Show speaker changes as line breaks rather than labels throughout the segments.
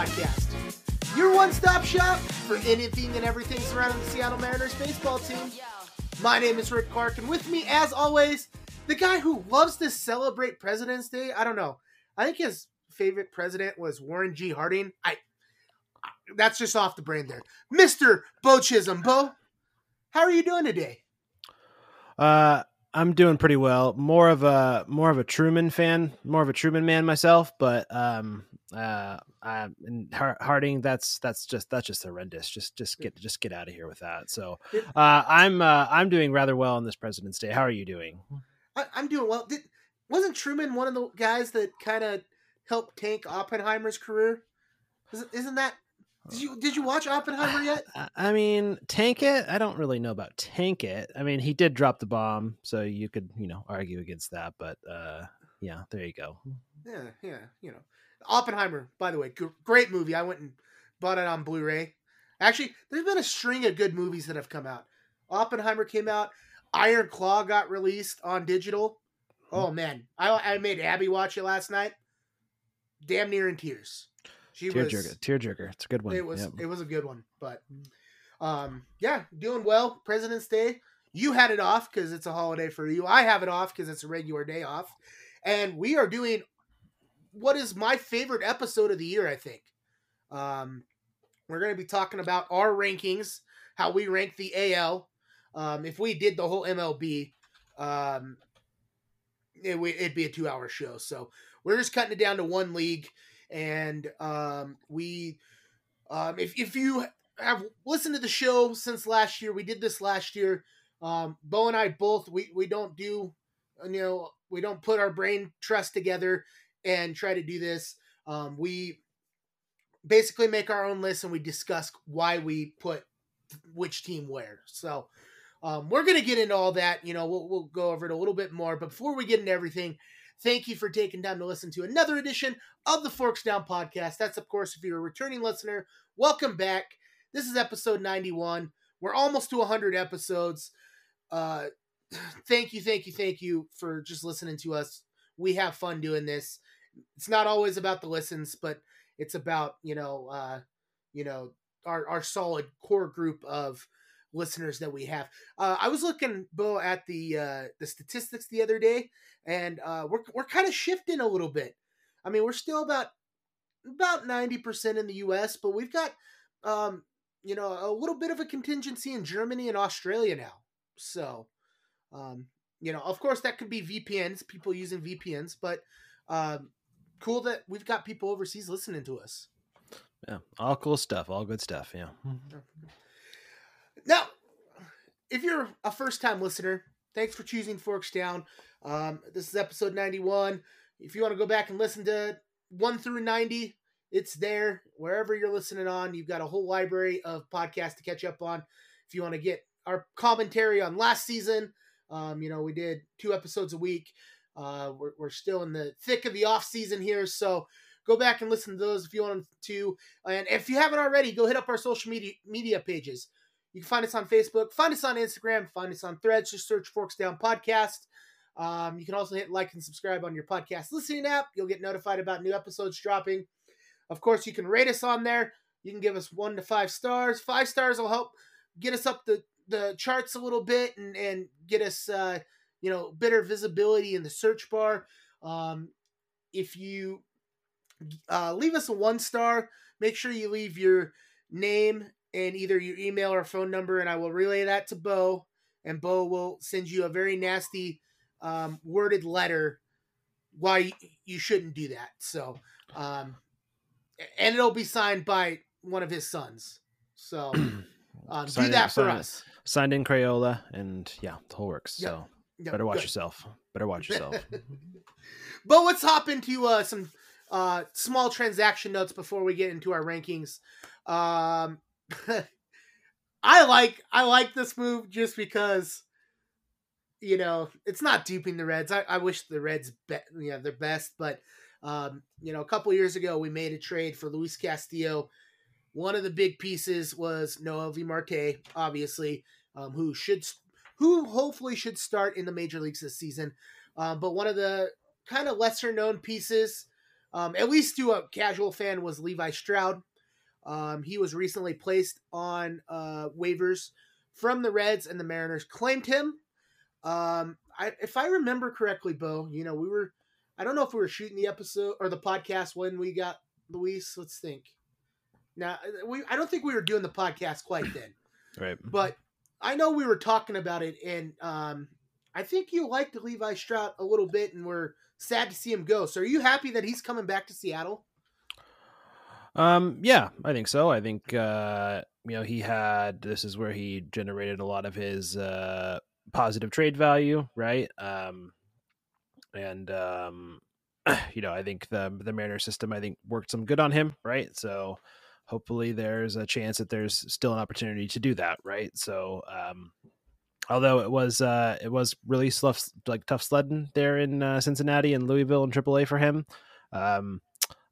Podcast, your one stop shop for anything and everything surrounding the Seattle Mariners baseball team. My name is Rick Clark, and with me, as always, the guy who loves to celebrate President's Day. I don't know. I think his favorite president was Warren G. Harding. I that's just off the brain there. Mr. Beau Chisholm. Beau, how are you doing today?
Uh I'm doing pretty well. More of a more of a Truman fan, more of a Truman man myself, but um uh and Harding that's that's just that's just horrendous. Just just get just get out of here with that. So uh I'm uh I'm doing rather well on this President's Day. How are you doing?
I, am doing well. Did wasn't Truman one of the guys that kind of helped tank Oppenheimer's career? Isn't that did you did you watch Oppenheimer yet?
I mean, tank it. I don't really know about tank it. I mean, he did drop the bomb, so you could you know argue against that. But uh, yeah, there you go.
Yeah, yeah, you know, Oppenheimer. By the way, g- great movie. I went and bought it on Blu-ray. Actually, there's been a string of good movies that have come out. Oppenheimer came out. Iron Claw got released on digital. Hmm. Oh man, I I made Abby watch it last night. Damn near in tears.
She tear was jerker, tear jerker. It's a good one.
It was yep. it was a good one, but um, yeah, doing well. President's Day. You had it off because it's a holiday for you. I have it off because it's a regular day off, and we are doing what is my favorite episode of the year. I think. Um, we're going to be talking about our rankings, how we rank the AL. Um, if we did the whole MLB, um, it, would be a two-hour show. So we're just cutting it down to one league and um, we um, if if you have listened to the show since last year, we did this last year. Um, Beau and I both we we don't do you know we don't put our brain trust together and try to do this. Um, we basically make our own list and we discuss why we put which team where. So um, we're gonna get into all that. You know, we'll we'll go over it a little bit more. But before we get into everything, Thank you for taking time to listen to another edition of the Forks Down podcast. That's, of course, if you're a returning listener, welcome back. This is episode 91. We're almost to 100 episodes. Uh, thank you, thank you, thank you for just listening to us. We have fun doing this. It's not always about the listens, but it's about you know, uh, you know, our our solid core group of listeners that we have. Uh, I was looking, Beau, at the uh, the statistics the other day, and uh, we're we're kind of shifting a little bit. I mean, we're still about about ninety percent in the U.S., but we've got um, you know a little bit of a contingency in Germany and Australia now. So, um, you know, of course, that could be VPNs, people using VPNs, but um, cool that we've got people overseas listening to us.
Yeah, all cool stuff, all good stuff. Yeah.
Now, if you're a first time listener, thanks for choosing Forks Down. Um, this is episode 91. If you want to go back and listen to 1 through 90, it's there wherever you're listening on. You've got a whole library of podcasts to catch up on. If you want to get our commentary on last season, um, you know, we did two episodes a week. Uh, we're, we're still in the thick of the off season here, so go back and listen to those if you want to. And if you haven't already, go hit up our social media media pages. You can find us on Facebook, find us on Instagram, find us on Threads. Just search Forks Down Podcast. Um, you can also hit like and subscribe on your podcast listening app. You'll get notified about new episodes dropping. Of course, you can rate us on there. You can give us one to five stars. Five stars will help get us up the, the charts a little bit and, and get us, uh, you know, better visibility in the search bar. Um, if you uh, leave us a one star, make sure you leave your name and either your email or phone number, and I will relay that to Beau, and Beau will send you a very nasty um, worded letter why you shouldn't do that. So, um, and it'll be signed by one of his sons. So, um, do that in, for
signed,
us.
Signed in Crayola, and yeah, the whole works. Yep. So, yep. better watch Good. yourself. Better watch yourself.
but let's hop into uh, some uh, small transaction notes before we get into our rankings. Um, I like I like this move just because you know it's not duping the Reds. I, I wish the Reds be, you know their best, but um, you know a couple years ago we made a trade for Luis Castillo. One of the big pieces was Noelvi Marte, obviously, um, who should who hopefully should start in the major leagues this season. Um, but one of the kind of lesser known pieces um, at least to a casual fan, was Levi Stoudt. Um, he was recently placed on uh, waivers from the Reds, and the Mariners claimed him. Um, I, if I remember correctly, Beau, you know, we were, I don't know if we were shooting the episode or the podcast when we got Luis. Let's think. Now, we, I don't think we were doing the podcast quite then.
Right.
But I know we were talking about it, and um, I think you liked Levi Stoudt a little bit, and we're sad to see him go. So, are you happy that he's coming back to Seattle?
Um, yeah, I think so. I think uh, you know he had this is where he generated a lot of his uh, positive trade value, right? Um, and um, you know, I think the the Mariner system I think worked some good on him, right? So hopefully there's a chance that there's still an opportunity to do that, right? So um, although it was uh, it was really tough, like tough sledding there in uh, Cincinnati and Louisville and AAA for him. Um,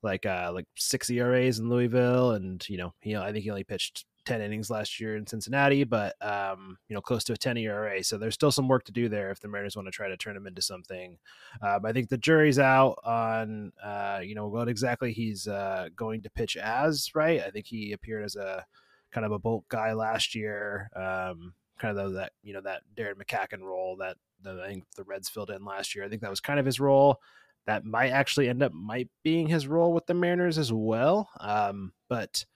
like uh like six ERAs in Louisville, and you know he I think he only pitched 10 innings last year in Cincinnati, but um, you know, close to a 10 ERA. So there's still some work to do there if the Mariners want to try to turn him into something. Um, I think the jury's out on uh, you know what exactly he's uh, going to pitch as. Right? I think he appeared as a kind of a bulk guy last year. Um, kind of that you know that Darren McCaughan role that, that I think the Reds filled in last year. I think that was kind of his role that might actually end up might being his role with the Mariners as well. Um, but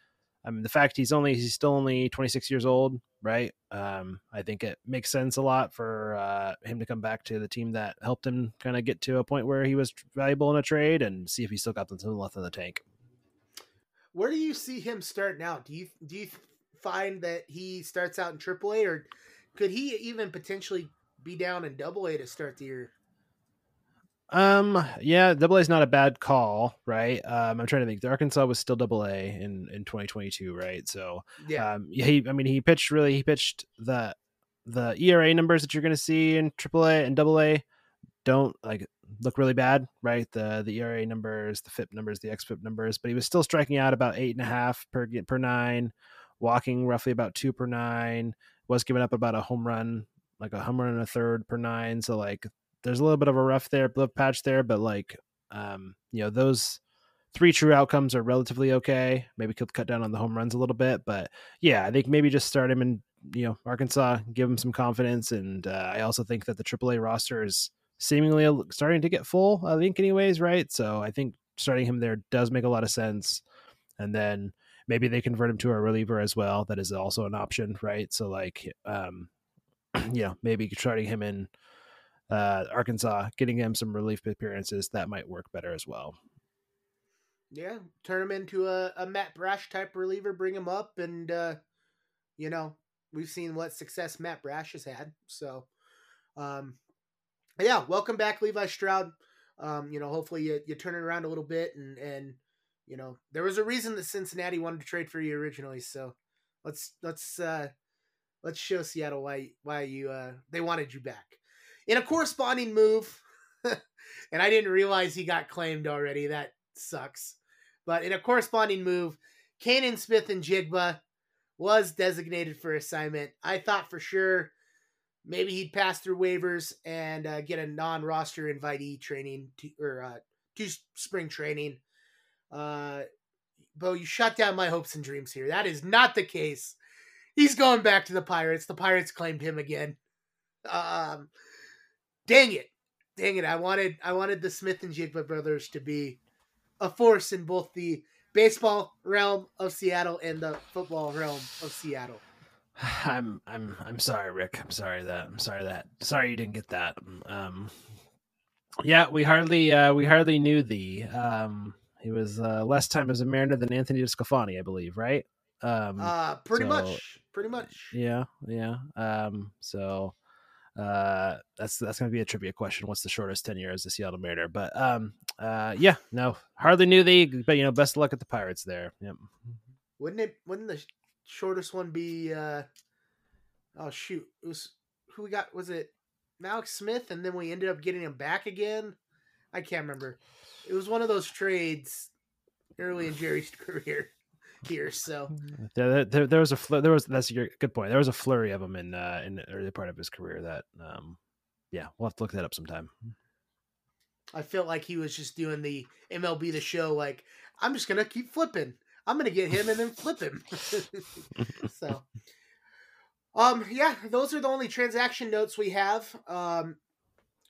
I mean, the fact he's only he's still only 26 years old, right? Um, I think it makes sense a lot for uh, him to come back to the team that helped him kind of get to a point where he was valuable in a trade and see if he still got something left in the tank.
Where do you see him starting out? Do you do you find that he starts out in AAA, or could he even potentially be down in Double A to start the year?
Um, yeah, double A is not a bad call, right? Um, I'm trying to think. The Arkansas was still double A in in 2022, right? So,
yeah,
um, he, I mean, he pitched really. He pitched the the ERA numbers that you're going to see in triple A and double A don't like look really bad, right? The the ERA numbers, the FIP numbers, the xFIP numbers, but he was still striking out about eight and a half per per nine, walking roughly about two per nine. Was giving up about a home run, like a home run and a third per nine. So like there's a little bit of a rough there, rough patch there, but like, um, you know, those three true outcomes are relatively okay. Maybe could cut down on the home runs a little bit, but yeah, I think maybe just start him in, you know, Arkansas, give him some confidence, and uh, I also think that the AAA roster is seemingly starting to get full. I think, anyways, right? So I think starting him there does make a lot of sense, and then maybe they convert him to a reliever as well. That is also an option, right? So like, um, you know, maybe starting him in uh, Arkansas, getting him some relief appearances that might work better as well.
Yeah, turn him into a, a Matt Brash type reliever, bring him up, and uh, you know we've seen what success Matt Brash has had. So, um, yeah, welcome back, Levi Stoudt. Um, you know, hopefully you, you turn it around a little bit, and and you know there was a reason that Cincinnati wanted to trade for you originally. So let's let's uh, let's show Seattle why why you uh, they wanted you back in a corresponding move, and I didn't realize he got claimed already. That sucks. But in a corresponding move, Canaan Smith-Njigba was designated for assignment. I thought for sure maybe he'd pass through waivers and uh, get a non-roster invitee training to, or uh, to spring training. Uh, Beau, you shut down my hopes and dreams here. That is not the case. He's going back to the Pirates. The Pirates claimed him again. Um, dang it, dang it! I wanted I wanted the Smith-Njigba brothers to be a force in both the baseball realm of Seattle and the football realm of Seattle.
I'm I'm I'm sorry, Rick. I'm sorry that I'm sorry that sorry you didn't get that. Um, yeah, we hardly uh, we hardly knew thee. Um, he was uh, less time as a Mariner than Anthony DeSclafani, I believe, right?
Um, uh, pretty so, much, pretty much.
Yeah, yeah. Um, so uh, that's that's going to be a trivia question. What's the shortest tenure as a Seattle Mariner? But um, uh, yeah, no, hardly knew the, but you know, best of luck at the Pirates there. Yep.
Wouldn't it? Wouldn't the shortest one be? uh Oh shoot, it was who we got? Was it Alex Smith? And then we ended up getting him back again. I can't remember. It was one of those trades early in Jerry's career here. So
there, there, there was a there was that's your good point. There was a flurry of them in uh, in the early part of his career that um, yeah, we'll have to look that up sometime.
I felt like he was just doing the MLB the show. Like I'm just gonna keep flipping. I'm gonna get him and then flip him. so, um, yeah, those are the only transaction notes we have. Um,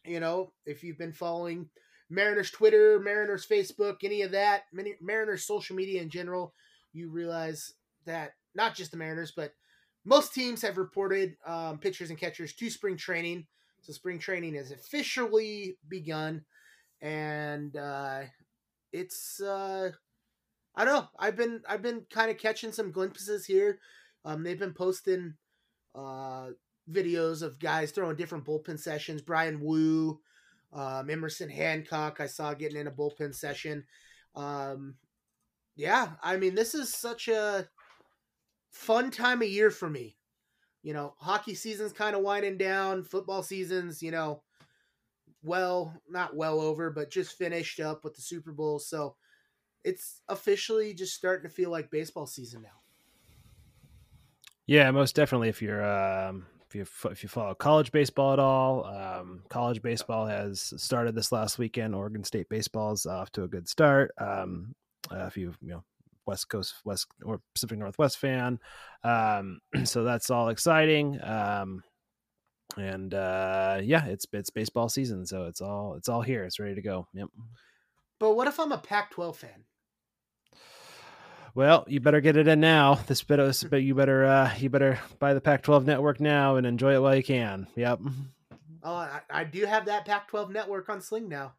you know, if you've been following Mariners Twitter, Mariners Facebook, any of that, Mariners social media in general, you realize that not just the Mariners, but most teams have reported um, pitchers and catchers to spring training. So spring training has officially begun, and uh, it's uh, I don't know. I've been I've been kind of catching some glimpses here. Um, they've been posting uh, videos of guys throwing different bullpen sessions. Bryan Woo, um, Emerson Hancock, I saw getting in a bullpen session. Um, yeah, I mean, this is such a fun time of year for me. You know, hockey season's kind of winding down. Football season's, you know, well, not well over, but just finished up with the Super Bowl. So it's officially just starting to feel like baseball season now.
Yeah, most definitely. If you're um, if you if you follow college baseball at all, um, college baseball has started this last weekend. Oregon State baseball is off to a good start. Um, uh, if you you know West Coast West or Pacific Northwest fan, um, so that's all exciting. Um, and uh, yeah, it's it's baseball season, so it's all it's all here. It's ready to go. Yep.
But what if I'm a Pac-12 fan?
Well, you better get it in now. This bit, of this bit you better, uh, you better buy the Pac-12 network now and enjoy it while you can. Yep.
Oh, I, I do have that Pac-12 network on Sling now.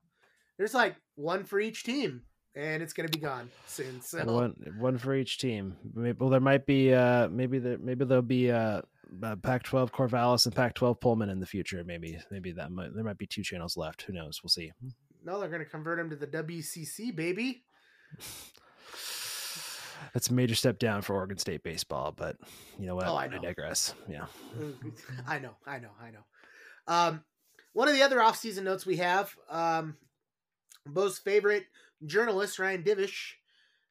There's like one for each team, and it's gonna be gone soon. So
one, one for each team. Maybe, well, there might be, uh, maybe there, maybe there'll be, uh, uh, Pac-12 Corvallis and Pac-12 Pullman in the future. Maybe, maybe that might there might be two channels left. Who knows? We'll see.
No, they're gonna convert them to the WCC, baby.
that's a major step down for Oregon State baseball, but you know what?
Oh, I, know.
I digress. Yeah.
I know, I know, I know. Um, one of the other offseason notes we have, um, Beau's favorite journalist, Ryan Divish,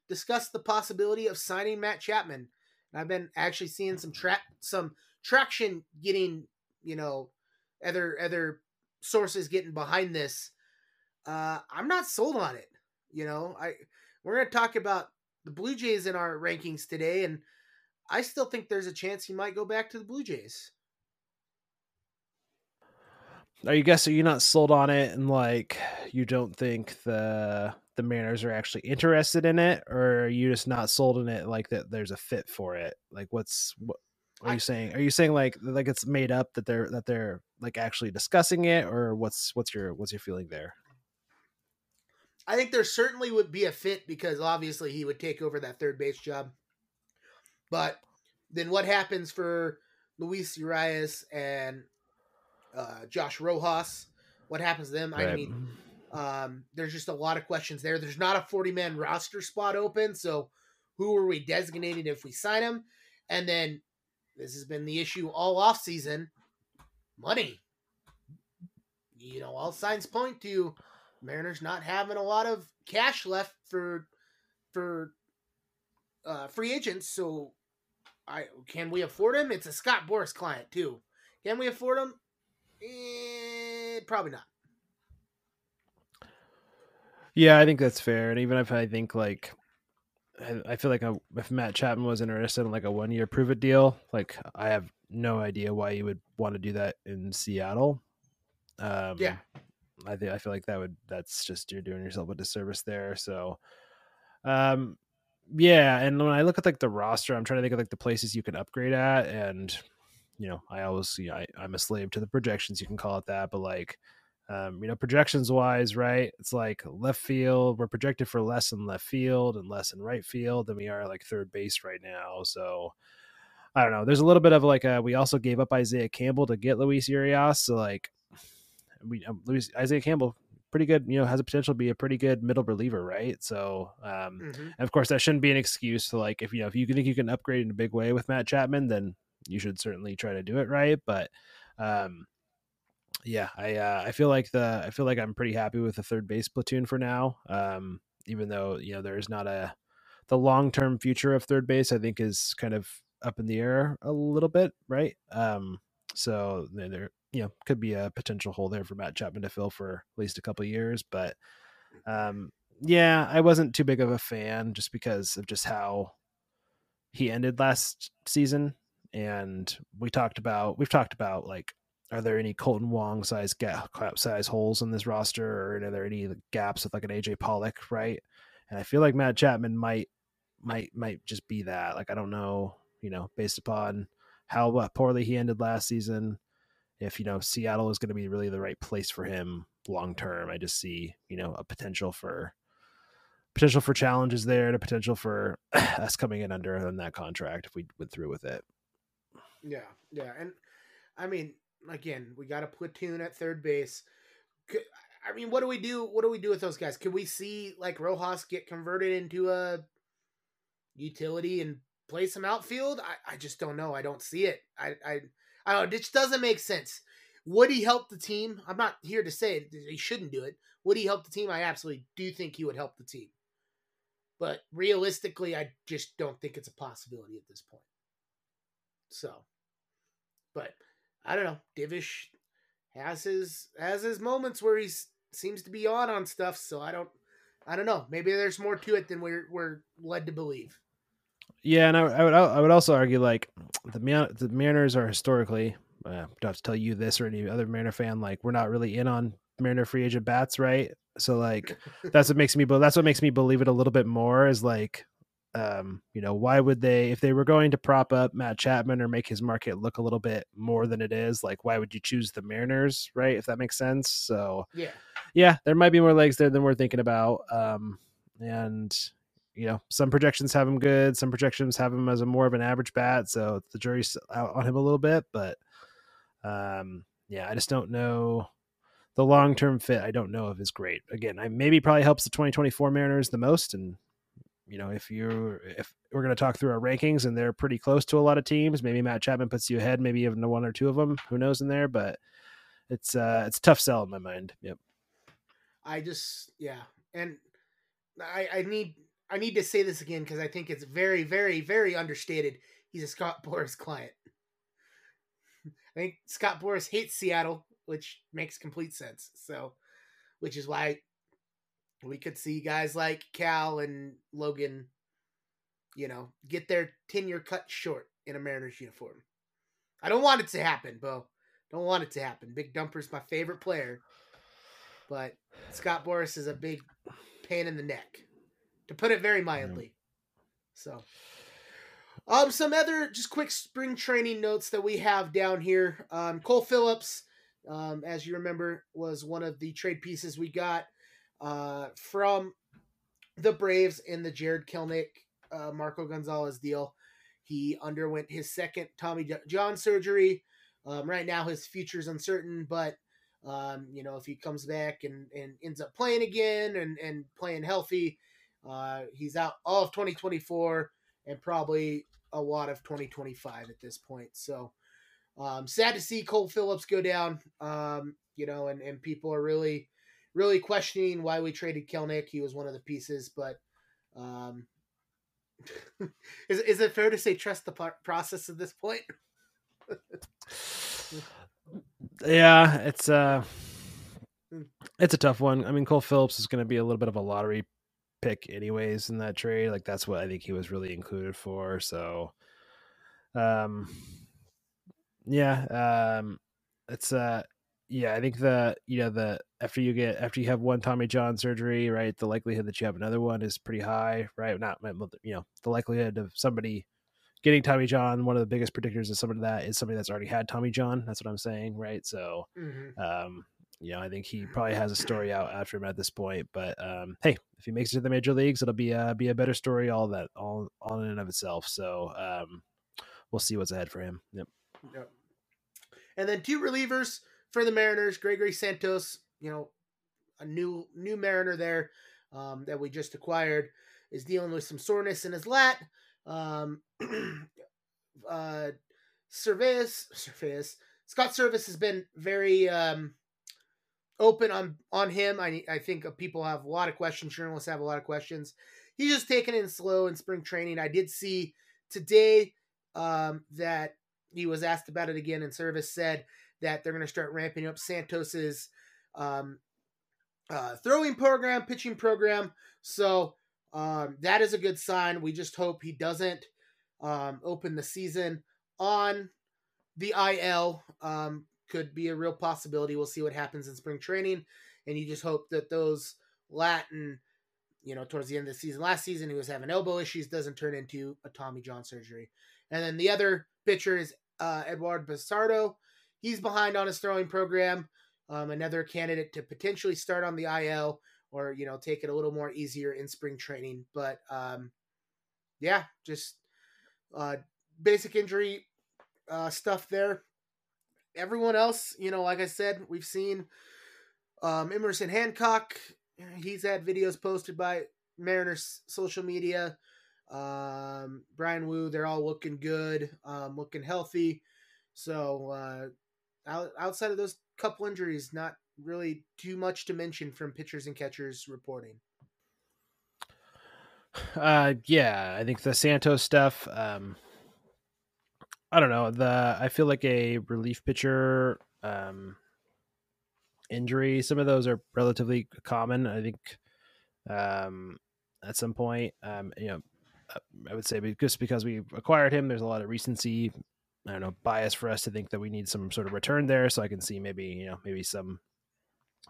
discussed the possibility of signing Matt Chapman. And I've been actually seeing some tra- some traction getting, you know, other other sources getting behind this. Uh, I'm not sold on it. You know, I we're gonna talk about the Blue Jays in our rankings today, and I still think there's a chance he might go back to the Blue Jays.
Are you guessing you're not sold on it and like you don't think the the Mariners are actually interested in it, or are you just not sold in it like that there's a fit for it? Like what's what are you saying? Are you saying like like it's made up that they're that they're like actually discussing it, or what's what's your what's your feeling there?
I think there certainly would be a fit because obviously he would take over that third base job. But then what happens for Luis Urias and uh, Josh Rojas? What happens to them? Right. I mean, um, there's just a lot of questions there. There's not a 40 man roster spot open. So who are we designating if we sign him? And then this has been the issue all off season money. You know, all signs point to Mariners not having a lot of cash left for for uh, free agents. So, I can we afford him? It's a Scott Boras client too. Can we afford him? Eh, probably not.
Yeah, I think that's fair. And even if I think like, I, feel like a, if Matt Chapman was interested in like a one year prove it deal, like I have no idea why you would want to do that in Seattle.
Um, yeah,
I think I feel like that would that's just you're doing yourself a disservice there. So, um, yeah. And when I look at like the roster, I'm trying to think of like the places you can upgrade at, and you know, I always you know, I, I'm a slave to the projections. You can call it that, but like. Um, you know, projections wise, right? It's like left field. We're projected for less in left field and less in right field than we are like third base right now. So I don't know. There's a little bit of like a, we also gave up Isaiah Campbell to get Luis Urias. So like we um, Luis, Isaiah Campbell pretty good, you know, has a potential to be a pretty good middle reliever, right? So, um, mm-hmm. of course, that shouldn't be an excuse to like if you know if you think you can upgrade in a big way with Matt Chapman, then you should certainly try to do it right. But, um, yeah, I uh, I feel like the I feel like I'm pretty happy with the third base platoon for now. Um, even though you know there's not a the long term future of third base, I think is kind of up in the air a little bit, right? Um, so there you know could be a potential hole there for Matt Chapman to fill for at least a couple years. But um, yeah, I wasn't too big of a fan just because of just how he ended last season. And we talked about we've talked about like are there any Kolten Wong size gap size holes in this roster, or are there any gaps with like an AJ Pollock, right? And I feel like Matt Chapman might might might just be that. Like I don't know, you know, based upon how uh, poorly he ended last season, if you know Seattle is going to be really the right place for him long term. I just see you know a potential for potential for challenges there and a potential for us coming in under on that contract if we went through with it.
Yeah, yeah, and I mean again, we got a platoon at third base. I mean, what do we do? What do we do with those guys? Can we see like Rojas get converted into a utility and play some outfield? I, I just don't know. I don't see it. I, I, I don't. It just doesn't make sense. Would he help the team? I'm not here to say he shouldn't do it. Would he help the team? I absolutely do think he would help the team. But realistically, I just don't think it's a possibility at this point. So, but I don't know. Divish has his has his moments where he seems to be on on stuff. So I don't I don't know. Maybe there's more to it than we're we're led to believe.
Yeah, and I, I would I would also argue like the the Mariners are historically. Uh, I don't have to tell you this or any other Mariner fan. Like we're not really in on Mariner free agent bats, right? So like that's what makes me. But that's what makes me believe it a little bit more. Is like um, you know, why would they, if they were going to prop up Matt Chapman or make his market look a little bit more than it is, like, why would you choose the Mariners, right? If that makes sense. So,
yeah,
yeah, there might be more legs there than we're thinking about. Um, and, you know, some projections have him good, some projections have him as a more of an average bat. So the jury's out on him a little bit, but, um, yeah, I just don't know the long term fit. I don't know if is great. Again, I maybe probably helps the 2024 Mariners the most, and you know, if you're if we're going to talk through our rankings and they're pretty close to a lot of teams, maybe Matt Chapman puts you ahead, maybe even one or two of them. Who knows in there? But it's uh it's tough sell in my mind. Yep.
I just yeah, and I I need I need to say this again because I think it's very very very understated. He's a Scott Boras client. I think Scott Boras hates Seattle, which makes complete sense. So, which is why we could see guys like Cal and Logan, you know, get their tenure cut short in a Mariners uniform. I don't want it to happen, Beau. Don't want it to happen. Big Dumper's my favorite player, but Scott Boras is a big pain in the neck, to put it very mildly. So, um, some other just quick spring training notes that we have down here. Um, Cole Phillips, um, as you remember, was one of the trade pieces we got uh, from the Braves in the Jarred Kelenic uh, Marco Gonzalez deal. He underwent his second Tommy John surgery. Um, right now, his future is uncertain, but um, you know if he comes back and, and ends up playing again and, and playing healthy, uh, he's out all of 2024 and probably a lot of 2025 at this point. So um, sad to see Cole Phillips go down. Um, you know, and, and people are really really questioning why we traded Kelenic. He was one of the pieces, but um, is is it fair to say trust the process at this point?
yeah, it's uh it's a tough one. I mean, Cole Phillips is going to be a little bit of a lottery pick, anyways, in that trade. Like that's what I think he was really included for. So, um, yeah, um, it's uh yeah, I think the you know the after you get after you have one Tommy John surgery, right, the likelihood that you have another one is pretty high, right? Not you know the likelihood of somebody getting Tommy John. One of the biggest predictors of somebody that is somebody that's already had Tommy John. That's what I'm saying, right? So, mm-hmm. um, you know, I think he probably has a story out after him at this point. But um, hey, if he makes it to the major leagues, it'll be a be a better story. All that all all in and of itself. So um, we'll see what's ahead for him. Yep. Yep.
And then two relievers for the Mariners, Gregory Santos, you know, a new new Mariner there um, that we just acquired, is dealing with some soreness in his lat. Um, uh, Servais, Servais, Scott Servais has been very um, open on on him. I I think people have a lot of questions. Journalists have a lot of questions. He's just taking it slow in spring training. I did see today um, that he was asked about it again, and Servais said that they're going to start ramping up Santos's um, uh, throwing program, pitching program. So um, that is a good sign. We just hope he doesn't um, open the season on the IL. Um, could be a real possibility. We'll see what happens in spring training, and you just hope that those Latin, you know, towards the end of the season, last season he was having elbow issues, doesn't turn into a Tommy John surgery. And then the other pitcher is uh, Eduard Bazardo. He's behind on his throwing program. Um, another candidate to potentially start on the IL or you know take it a little more easier in spring training. But um, yeah, just uh, basic injury uh, stuff there. Everyone else, you know, like I said, we've seen um, Emerson Hancock. He's had videos posted by Mariners social media. Um, Bryan Woo, they're all looking good, um, looking healthy. So uh, outside of those couple injuries, not really too much to mention from pitchers and catchers reporting.
Uh, yeah, I think the Santos stuff. Um, I don't know. The I feel like a relief pitcher um, injury. Some of those are relatively common. I think um, at some point, um, you know, uh, I would say just because we acquired him, there's a lot of recency. I don't know bias for us to think that we need some sort of return there. So I can see maybe you know maybe some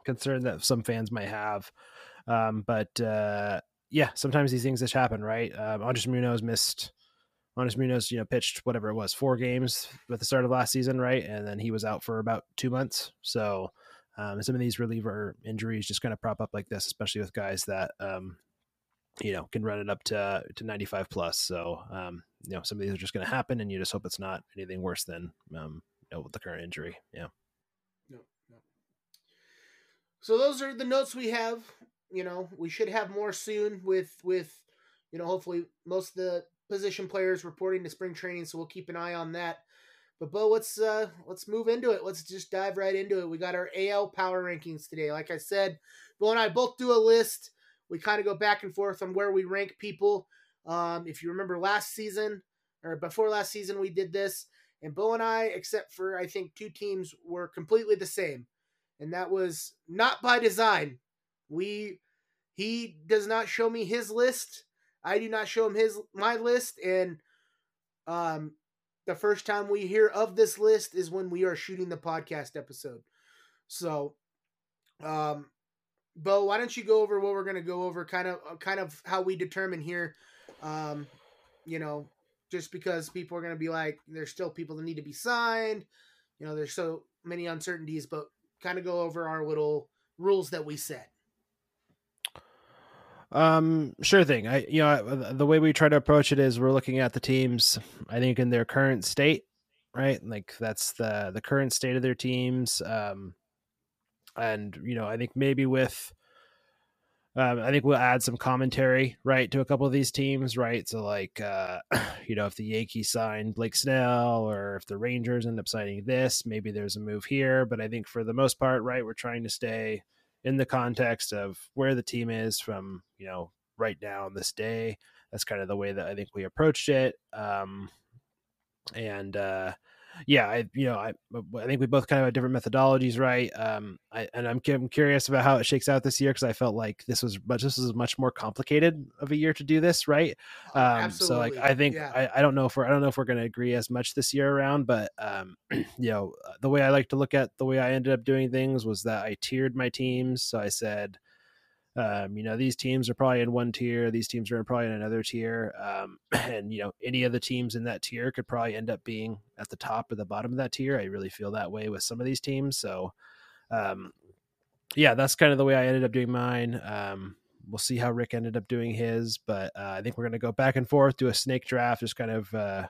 concern that some fans might have. Um, but uh, yeah, sometimes these things just happen, right? Um, Andres Munoz missed Andres Munoz, you know, pitched whatever it was, four games at the start of last season, right? And then he was out for about two months. So um, some of these reliever injuries just kind of prop up like this, especially with guys that um, you know can run it up to to 95 plus. So um, you know, some of these are just going to happen, and you just hope it's not anything worse than um, you know, the current injury. Yeah.
No, no. So those are the notes we have. You know, we should have more soon with with you know hopefully most of the position players reporting to spring training, so we'll keep an eye on that. But Beau, let's uh let's move into it. Let's just dive right into it. We got our AL power rankings today. Like I said, Beau and I both do a list. We kind of go back and forth on where we rank people. Um, if you remember last season or before last season, we did this, and Beau and I, except for I think two teams, were completely the same, and that was not by design. We he does not show me his list I do not show him his my list, and um, the first time we hear of this list is when we are shooting the podcast episode. So, um, Beau, why don't you go over what we're going to go over, kind of, uh, kind of how we determine here, um, you know, just because people are going to be like, there's still people that need to be signed, you know, there's so many uncertainties, but kind of go over our little rules that we set.
Um, sure thing. I, you know, the way we try to approach it is we're looking at the teams, I think, in their current state, right? Like that's the the current state of their teams. Um, and you know, I think maybe with, um, I think we'll add some commentary, right, to a couple of these teams, right? So like, uh, you know, if the Yankees sign Blake Snell, or if the Rangers end up signing this, maybe there's a move here. But I think for the most part, right, we're trying to stay in the context of where the team is from, you know, right now on this day. That's kind of the way that I think we approached it. Um, and uh, yeah, I you know I I think we both kind of have different methodologies, right? Um, I and I'm, I'm curious about how it shakes out this year because I felt like this was much this was much more complicated of a year to do this, right? Oh, um, so like I think yeah. I, I don't know if we're I don't know if we're going to agree as much this year around, but um, you know the way I like to look at the way I ended up doing things was that I tiered my teams. So I said um, you know, these teams are probably in one tier, these teams are probably in another tier. Um, and, you know, any of the teams in that tier could probably end up being at the top or the bottom of that tier. I really feel that way with some of these teams. So, um, yeah, that's kind of the way I ended up doing mine. Um, we'll see how Rick ended up doing his, but uh, I think we're going to go back and forth, do a snake draft, just kind of uh,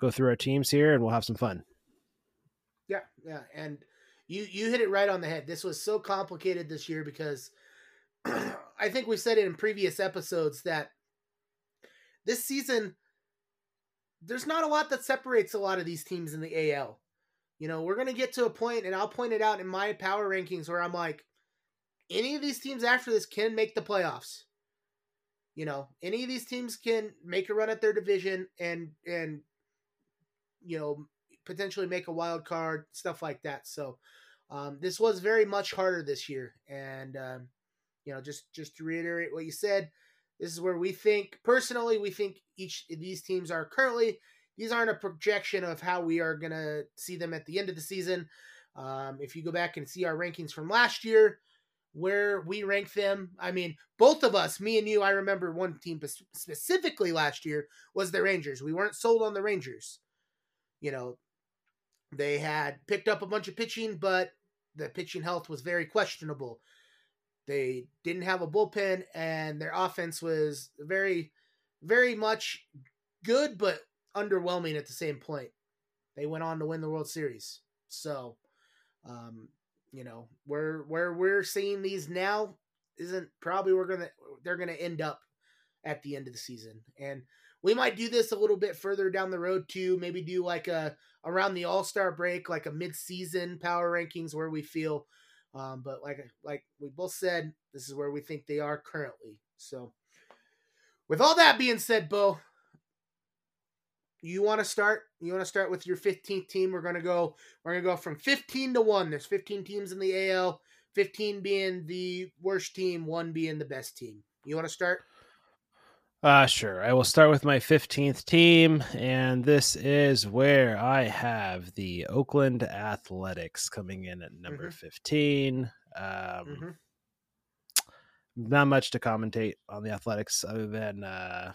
go through our teams here, and we'll have some fun.
Yeah, yeah, and you you hit it right on the head. This was so complicated this year because I think we said it in previous episodes that this season there's not a lot that separates a lot of these teams in the AL. You know, we're going to get to a point and I'll point it out in my power rankings where I'm like any of these teams after this can make the playoffs. You know, any of these teams can make a run at their division and and you know, potentially make a wild card, stuff like that. So um, this was very much harder this year, and um, you know, just just to reiterate what you said, this is where we think personally we think each of these teams are currently. These aren't a projection of how we are gonna see them at the end of the season. Um, if you go back and see our rankings from last year, where we rank them. I mean, both of us, me and you, I remember one team specifically last year was the Rangers. We weren't sold on the Rangers. You know, they had picked up a bunch of pitching, but the pitching health was very questionable. They didn't have a bullpen, and their offense was very, very much good, but underwhelming at the same point. They went on to win the World Series. So, um, you know, where where we're seeing these now isn't probably we're gonna they're gonna end up at the end of the season. And we might do this a little bit further down the road too. Maybe do like a around the All Star break, like a mid season power rankings where we feel. Um, but like like we both said, this is where we think they are currently. So, with all that being said, Beau, you want to start? You want to start with your 15th team? We're gonna go. We're gonna go from 15 to one. There's 15 teams in the AL. 15 being the worst team, one being the best team. You want to start?
Uh, sure. I will start with my 15th team, and this is where I have the Oakland Athletics coming in at number mm-hmm. 15. Um, mm-hmm. Not much to commentate on the Athletics other than uh,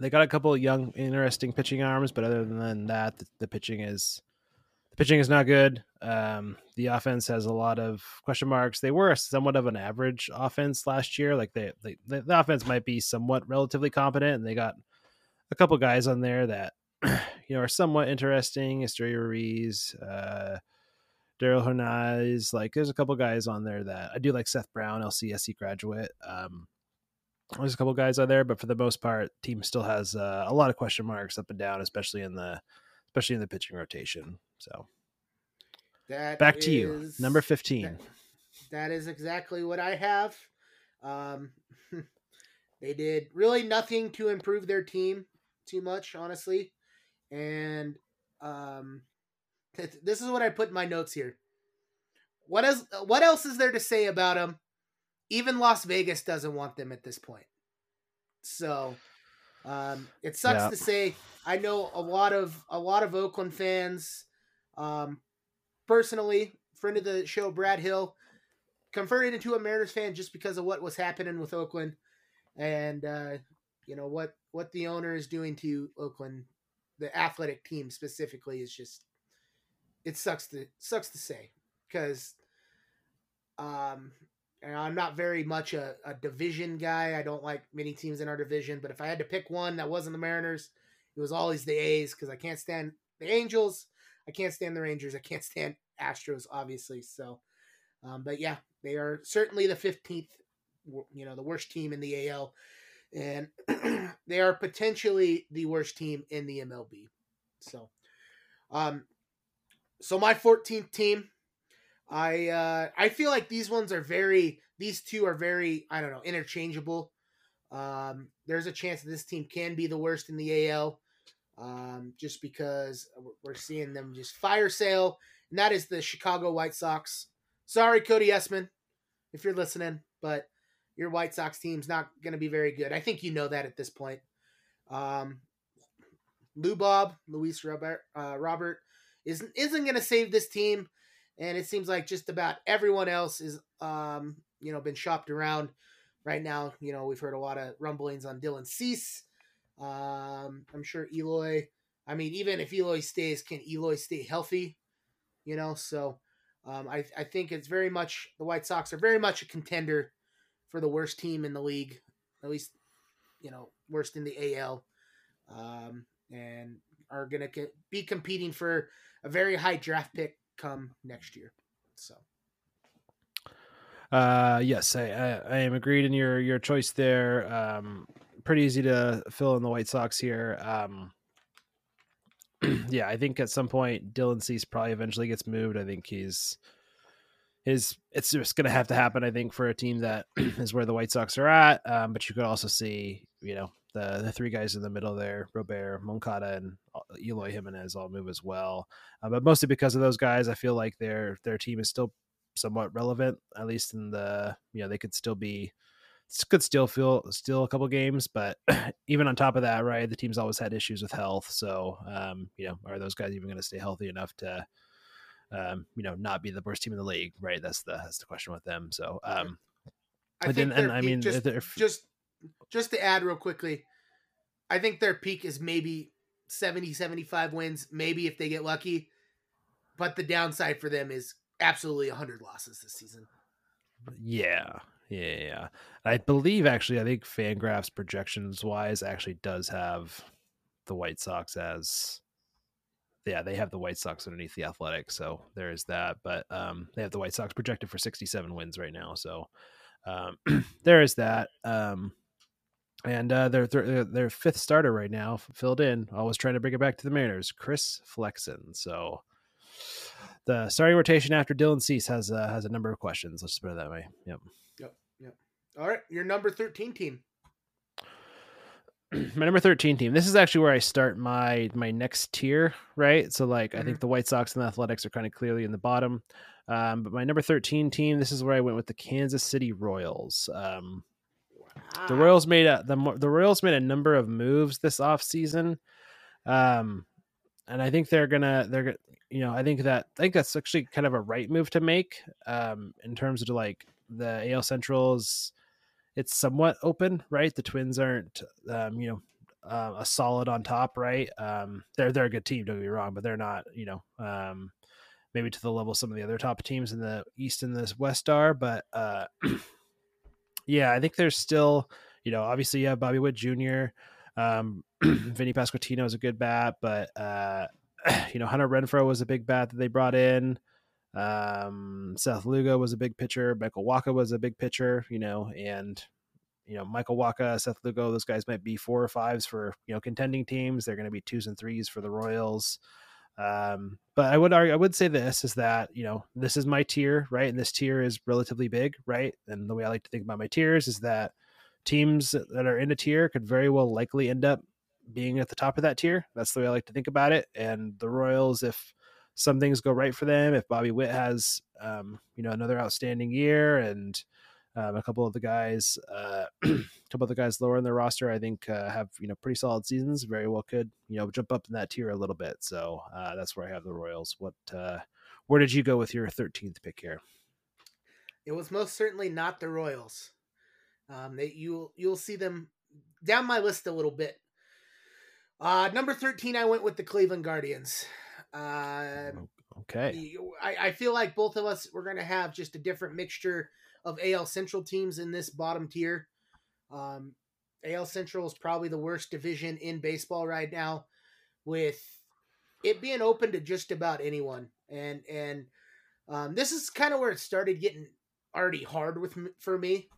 they got a couple of young, interesting pitching arms, but other than that, the, the pitching is pitching is not good. Um, the offense has a lot of question marks. They were somewhat of an average offense last year. Like they, they the offense might be somewhat relatively competent, and they got a couple guys on there that you know are somewhat interesting. Esteury Ruiz, uh, Darell Hernaiz. Like there's a couple guys on there that I do like. Seth Brown, LCSC graduate. Um, there's a couple guys on there, but for the most part, team still has uh, a lot of question marks up and down, especially in the especially in the pitching rotation. So that back to you, number fifteen.
That, that is exactly what I have. Um, they did really nothing to improve their team too much, honestly, and um, this is what I put in my notes here. What is what else is there to say about them? even Las Vegas doesn't want them at this point. So um, it sucks yeah. to say. I know a lot of a lot of Oakland fans. Um, personally, friend of the show, Brad Hill, converted into a Mariners fan just because of what was happening with Oakland, and uh, you know what what the owner is doing to Oakland, the athletic team specifically is just it sucks to sucks to say because um and I'm not very much a, a division guy. I don't like many teams in our division, but if I had to pick one that wasn't the Mariners, it was always the A's because I can't stand the Angels. I can't stand the Rangers. I can't stand Astros, obviously. So, um, but yeah, they are certainly the 15th, you know, the worst team in the AL, and they are potentially the worst team in the MLB. So, um, so my 14th team I uh, I feel like these ones are very these two are very I don't know interchangeable. Um, there's a chance that this team can be the worst in the AL, um, just because we're seeing them just fire sale, and that is the Chicago White Sox. Sorry, Cody Esman, if you're listening, but your White Sox team's not going to be very good. I think you know that at this point. Um, Lou Bob, Luis Robert, uh, Robert isn't isn't going to save this team and it seems like just about everyone else is um, you know been shopped around right now. You know, we've heard a lot of rumblings on Dylan Cease. Um, I'm sure Eloy. I mean, even if Eloy stays, can Eloy stay healthy? You know, so um, I I think it's very much the White Sox are very much a contender for the worst team in the league, at least you know worst in the AL, um, and are going to be competing for a very high draft pick come next year. So.
Uh, yes, I, I, I am agreed in your your choice there. Um, pretty easy to fill in the White Sox here. Um, yeah, I think at some point Dylan Cease probably eventually gets moved. I think he's his it's just going to have to happen. I think for a team that is where the White Sox are at. Um, but you could also see, you know, the the three guys in the middle there, Robert, Moncada, and uh, Eloy Jimenez all move as well. Uh, but mostly because of those guys, I feel like their their team is still somewhat relevant, at least in the you know they could still be could still feel still a couple games, but even on top of that, right, the team's always had issues with health. So, um, you know, are those guys even going to stay healthy enough to, um, you know, not be the worst team in the league? Right, that's the that's the question with them. So, um,
I think then, and I mean, just, just just to add real quickly, I think their peak is maybe 70, 75 wins, maybe if they get lucky. But the downside for them is absolutely 100 losses this season.
Yeah, yeah, yeah. I believe actually, I think Fangraphs projections wise actually does have the White Sox as yeah, they have the White Sox underneath the Athletics, so there is that. But um, they have the White Sox projected for 67 wins right now, so um, there is that. Um, and uh, their, their their fifth starter right now filled in, always trying to bring it back to the Mariners, Chris Flexen. So the starting rotation after Dylan Cease has uh, has a number of questions. Let's put it that way. Yep. Yep. Yep.
All right, your number 13 team.
my number 13 team. This is actually where I start my my next tier, right? So like mm-hmm. I think mm-hmm. the White Sox and the Athletics are kind of clearly in the bottom. Um, but my number 13 team, this is where I went with the Kansas City Royals. Um. The Royals made a the the Royals made a number of moves this offseason. Um and I think they're gonna they're gonna you know I think that I think that's actually kind of a right move to make um in terms of like the AL Central's it's somewhat open, right? The Twins aren't, um, you know, uh, a solid on top, right? Um, they're they're a good team, don't get me wrong, but they're not, you know, um, maybe to the level some of the other top teams in the East and the West are. But uh, yeah, I think there's still, you know, obviously you have Bobby Witt Jr. Um, Vinny Pasquantino is a good bat, but uh, you know, Hunter Renfroe was a big bat that they brought in. Um, Seth Lugo was a big pitcher. Michael Wacha was a big pitcher, you know, and you know Michael Wacha, Seth Lugo, those guys might be four or fives for you know contending teams. They're going to be twos and threes for the Royals. Um, but I would argue, I would say this is that you know this is my tier, right? And this tier is relatively big, right? And the way I like to think about my tiers is that teams that are in a tier could very well likely end up being at the top of that tier. That's the way I like to think about it. And the Royals, if some things go right for them. If Bobby Witt has, um, you know, another outstanding year, and um, a couple of the guys, uh, a couple of the guys lower in their roster, I think uh, have you know pretty solid seasons. Very well could you know jump up in that tier a little bit. So uh, that's where I have the Royals. What, uh, where did you go with your thirteenth pick here?
It was most certainly not the Royals. Um, they you'll you'll see them down my list a little bit. Uh, number thirteen, I went with the Cleveland Guardians. Um,
okay.
I, I feel like both of us we're going to have just a different mixture of AL Central teams in this bottom tier. Um, AL Central is probably the worst division in baseball right now, with it being open to just about anyone. And and um, this is kind of where it started getting already hard with for me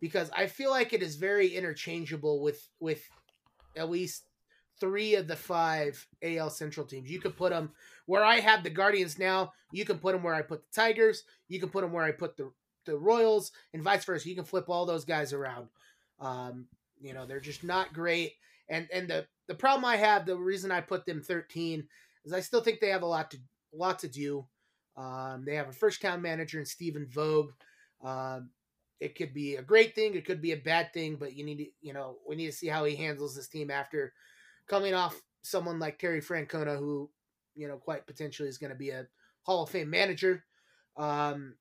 because I feel like it is very interchangeable with with at least three of the five AL Central teams. You could put them where I have the Guardians now. You can put them where I put the Tigers. You can put them where I put the the Royals, and vice versa. You can flip all those guys around. Um, you know, they're just not great. And and the the problem I have, the reason I put them 13 is I still think they have a lot to lot to do. Um, they have a first town manager in Stephen Vogt. Um, it could be a great thing, it could be a bad thing, but you need to, you know, we need to see how he handles this team after coming off someone like Terry Francona, who, you know, quite potentially is going to be a Hall of Fame manager. Um,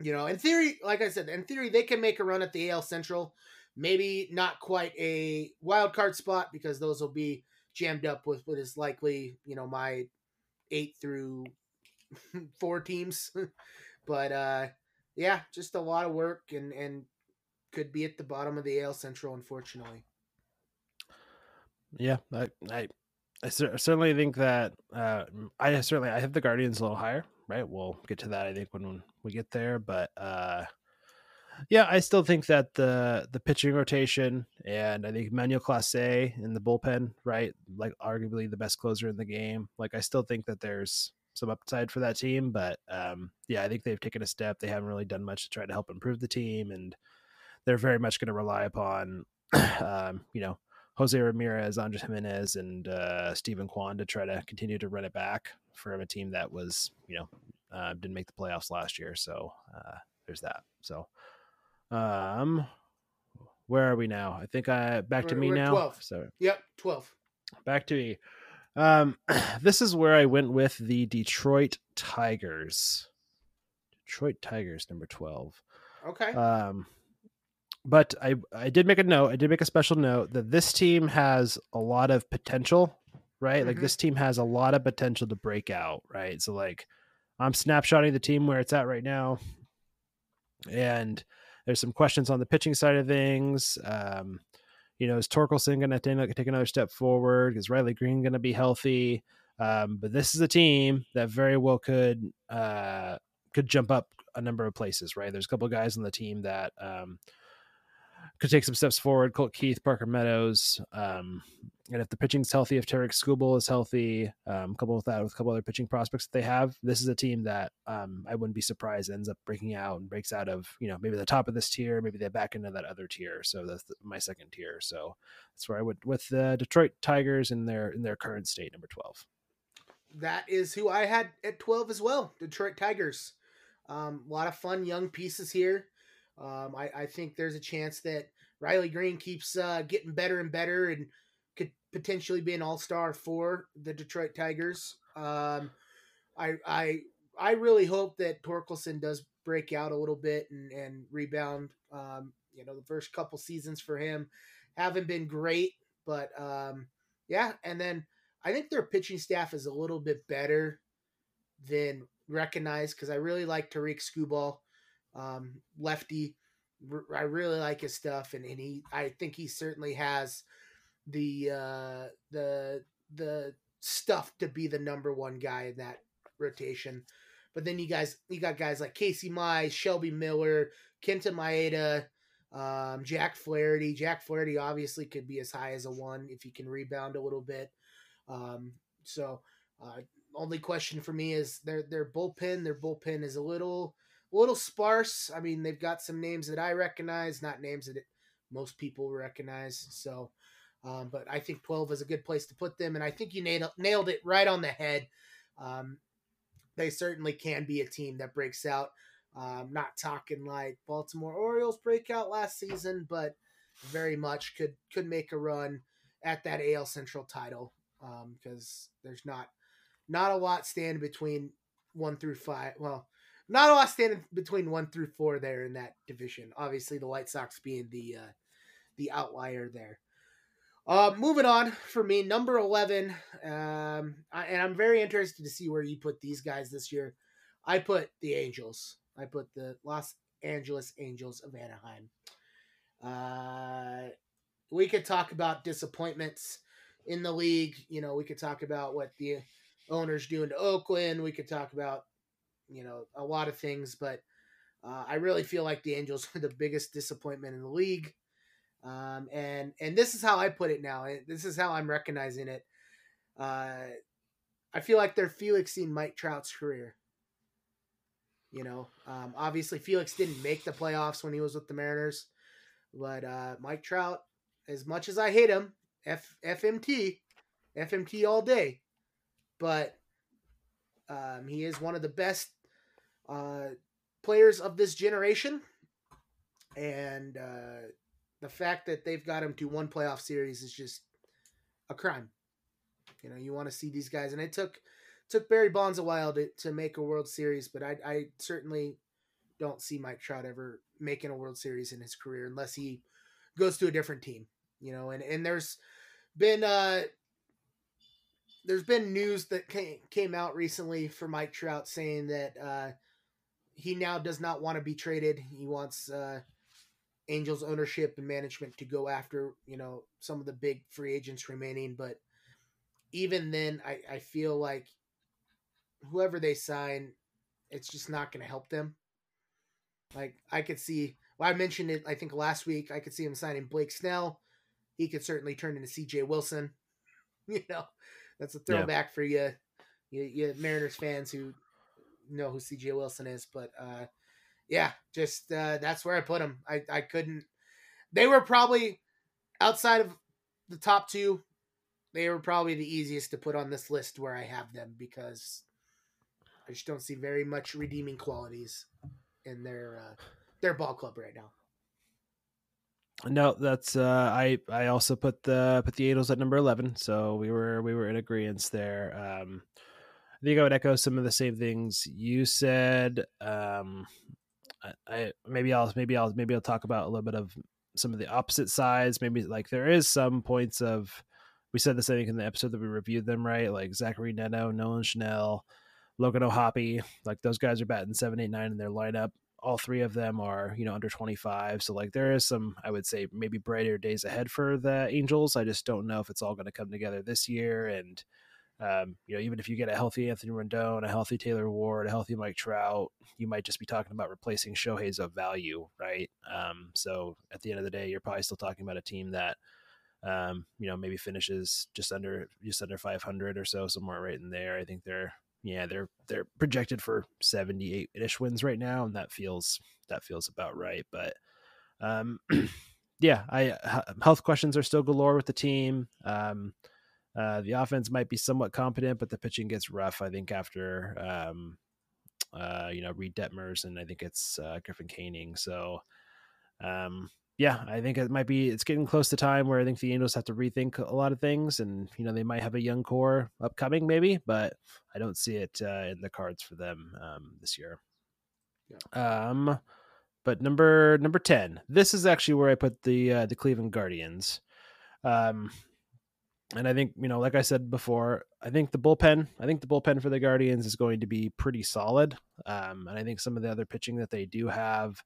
you know, in theory, like I said, in theory, they can make a run at the AL Central. Maybe not quite a wild card spot because those will be jammed up with what is likely, you know, my eight through four teams. but uh yeah, just a lot of work and and could be at the bottom of the AL Central, unfortunately.
Yeah, I I, I certainly think that uh, I certainly I have the Guardians a little higher. Right, we'll get to that. I think when we get there, but uh, yeah, I still think that the the pitching rotation and I think Manuel Clase in the bullpen, right, like arguably the best closer in the game. Like I still think that there's some upside for that team, but um, yeah, I think they've taken a step. They haven't really done much to try to help improve the team, and they're very much going to rely upon, um, you know, Jose Ramirez, Andres Gimenez, and uh, Steven Kwan to try to continue to run it back for a team that was, you know, uh, didn't make the playoffs last year. So uh, there's that. So, um, where are we now? I think I back to
We're-
me
we're
now.
12.
So
Yep, twelve.
back to me. Um, this is where I went with the Detroit Tigers. Detroit Tigers, number twelve.
Okay.
Um, but I I did make a note. I did make a special note that this team has a lot of potential, right? Like
Mhm.
this team has a lot of potential to break out, right? So like I'm snapshotting the team where it's at right now, and there's some questions on the pitching side of things. Um, you know, is Torkelson going to take another step forward? Is Riley Greene going to be healthy? Um, but this is a team that very well could uh, could jump up a number of places, right? There's a couple guys on the team that um, could take some steps forward. Colt Keith, Parker Meadows, um, and if the pitching's healthy, if Tarik Skubal is healthy, um, couple with that with a couple other pitching prospects that they have, this is a team that um, I wouldn't be surprised ends up breaking out and breaks out of you know maybe the top of this tier, maybe they back into that other tier. So that's the, my second tier. So that's where I would with the Detroit Tigers in their in their current state, number twelve.
that is who I had at 12 as well. Detroit Tigers. Um, a lot of fun young pieces here. Um, I, I think there's a chance that Riley Greene keeps uh, getting better and better and potentially be an all star for the Detroit Tigers. Um, I, I, I really hope that Torkelson does break out a little bit and, and rebound. Um, you know, the first couple seasons for him haven't been great, but um, yeah. And then I think their pitching staff is a little bit better than recognized because I really like Tarik Skubal, um, lefty. I really like his stuff, and, and he I think he certainly has the uh, the the stuff to be the number one guy in that rotation. But then you guys you got guys like Casey Mize, Shelby Miller, Kenta Maeda, um, Jack Flaherty. Jack Flaherty obviously could be as high as a one if he can rebound a little bit. Um, so uh, only question for me is their their bullpen. Their bullpen is a little a little sparse. I mean, they've got some names that I recognize, not names that it, most people recognize. So, um, but I think twelve is a good place to put them, and I think you nailed nailed it right on the head. Um, they certainly can be a team that breaks out. Um, not talking like Baltimore Orioles breakout last season, but very much could could make a run at that AL Central title because there's not not a lot standing between one through five. Well, not a lot standing between one through four there in that division. Obviously, the White Sox being the uh, the outlier there. Uh, moving on for me, number eleven, um, I, and I'm very interested to see where you put these guys this year. I put the Angels. I put the Los Angeles Angels of Anaheim. Uh, we could talk about disappointments in the league. You know, we could talk about what the owners doing to Oakland. We could talk about, you know, a lot of things, but uh, I really feel like the Angels are the biggest disappointment in the league. Um, and and this is how I put it now. This is how I'm recognizing it. Uh, I feel like they're Felixing Mike Trout's career. You know, um, obviously Felix didn't make the playoffs when he was with the Mariners, but uh, Mike Trout, as much as I hate him, F FMT, FMT all day, but um, he is one of the best uh, players of this generation, and uh, the fact that they've got him to one playoff series is just a crime. You know, you want to see these guys, and it took took Barry Bonds a while to, to make a World Series, but I, I certainly don't see Mike Trout ever making a World Series in his career unless he goes to a different team. You know, and and there's been uh there's been news that came, came out recently for Mike Trout saying that uh he now does not want to be traded. He wants uh Angels ownership and management to go after, you know, some of the big free agents remaining, but even then I, I feel like whoever they sign, it's just not gonna help them. Like I could see well, I mentioned it I think last week, I could see him signing Blake Snell. He could certainly turn into CJ Wilson. You know, that's a throwback yeah. for you, you, you Mariners fans who know who CJ Wilson is. But uh, yeah, just uh, that's where I put them. I, I couldn't. They were probably outside of the top two, they were probably the easiest to put on this list where I have them because I just don't see very much redeeming qualities in their uh, their ball club right now.
No, that's uh, I. I also put the put the Angels at number eleven, so we were we were in agreement there. Um, I think I would echo some of the same things you said. Um, I, maybe I'll maybe I'll maybe I'll talk about a little bit of some of the opposite sides. Maybe like there is some points of we said this I think in the episode that we reviewed them right, like Zachary Neto, Nolan Schanuel, Logan O'Hoppe, like those guys are batting seven, eight, nine in their lineup. All three of them are you know under twenty five, so like there is some I would say maybe brighter days ahead for the Angels. I just don't know if it's all to come together this year and. Um, you know, even if you get a healthy Anthony Rendon, a healthy Taylor Ward, a healthy Mike Trout, you might just be talking about replacing Shohei's of value, right? Um, so at the end of the day, you're probably still talking about a team that, um, you know, maybe finishes just under just under 500 or so, somewhere right in there. I think they're yeah they're they're projected for 78 ish wins right now, and that feels that feels about right. But um, yeah, I health questions are still galore with the team. Uh, the offense might be somewhat competent, but the pitching gets rough. I think after um, uh, you know Reid Detmers and I think it's uh, Griffin Canning. So um, yeah, I think it might be. It's getting close to time where I think the Angels have to rethink a lot of things, and you know they might have a young core upcoming, maybe, but I don't see it uh, in the cards for them um, this year. Yeah. Um, but number number ten, this is actually where I put the uh, the Cleveland Guardians. Um, and I think you know, like I said before, I think the bullpen, I think the bullpen for the Guardians is going to be pretty solid. Um, and I think some of the other pitching that they do have,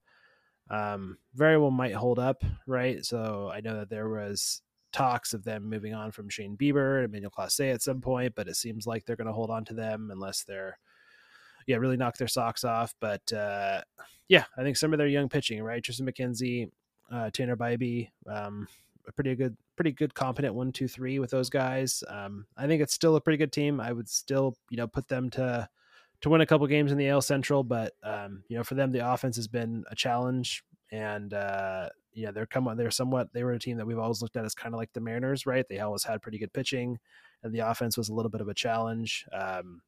um, very well might hold up, right? So I know that there was talks of them moving on from Shane Bieber and Emmanuel Clase at some point, but it seems like they're going to hold on to them unless they're, yeah, really knock their socks off. But uh, yeah, I think some of their young pitching, right? Triston McKenzie, uh, Tanner Bibee, um, a pretty good, pretty good, competent one, two, three with those guys. Um, I think it's still a pretty good team. I would still, you know, put them to to win a couple games in the AL Central, but um, you know, for them, the offense has been a challenge, and uh, you know, they're come they're somewhat they were a team that we've always looked at as kind of like the Mariners, right? They always had pretty good pitching, and the offense was a little bit of a challenge. Um,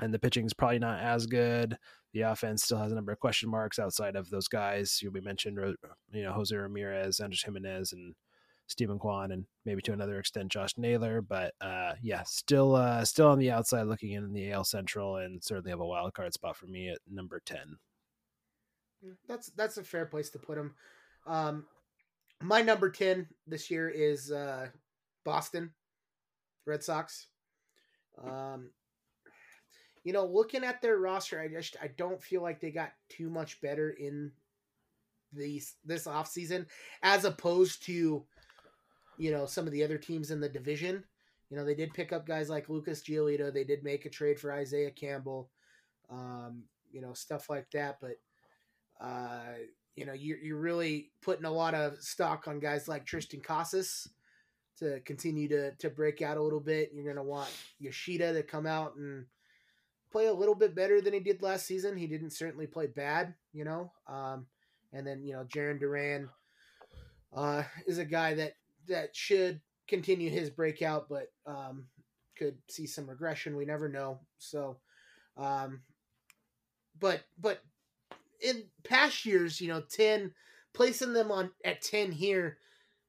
and the pitching is probably not as good. The offense still has a number of question marks outside of those guys you we mentioned, you know, Jose Ramirez, Andres Gimenez, and Steven Kwan and maybe to another extent Josh Naylor. But uh, yeah, still uh, still on the outside looking in, in the AL Central and certainly have a wild card spot for me at number ten.
Mm, that's that's a fair place to put him. Um, my number ten this year is uh, Boston Red Sox. Um, you know, looking at their roster, I just I don't feel like they got too much better in these this off season as opposed to you know some of the other teams in the division. You know, they did pick up guys like Lucas Giolito. They did make a trade for Isaiah Campbell. Um, you know, stuff like that. But uh, you know, you're you're really putting a lot of stock on guys like Triston Casas to continue to to break out a little bit. You're gonna want Yoshida to come out and play a little bit better than he did last season. He didn't certainly play bad, you know. Um, and then you know, Jarren Duran uh, is a guy that that should continue his breakout, but um, could see some regression. We never know. So, um, but but in past years, you know, ten placing them on at ten here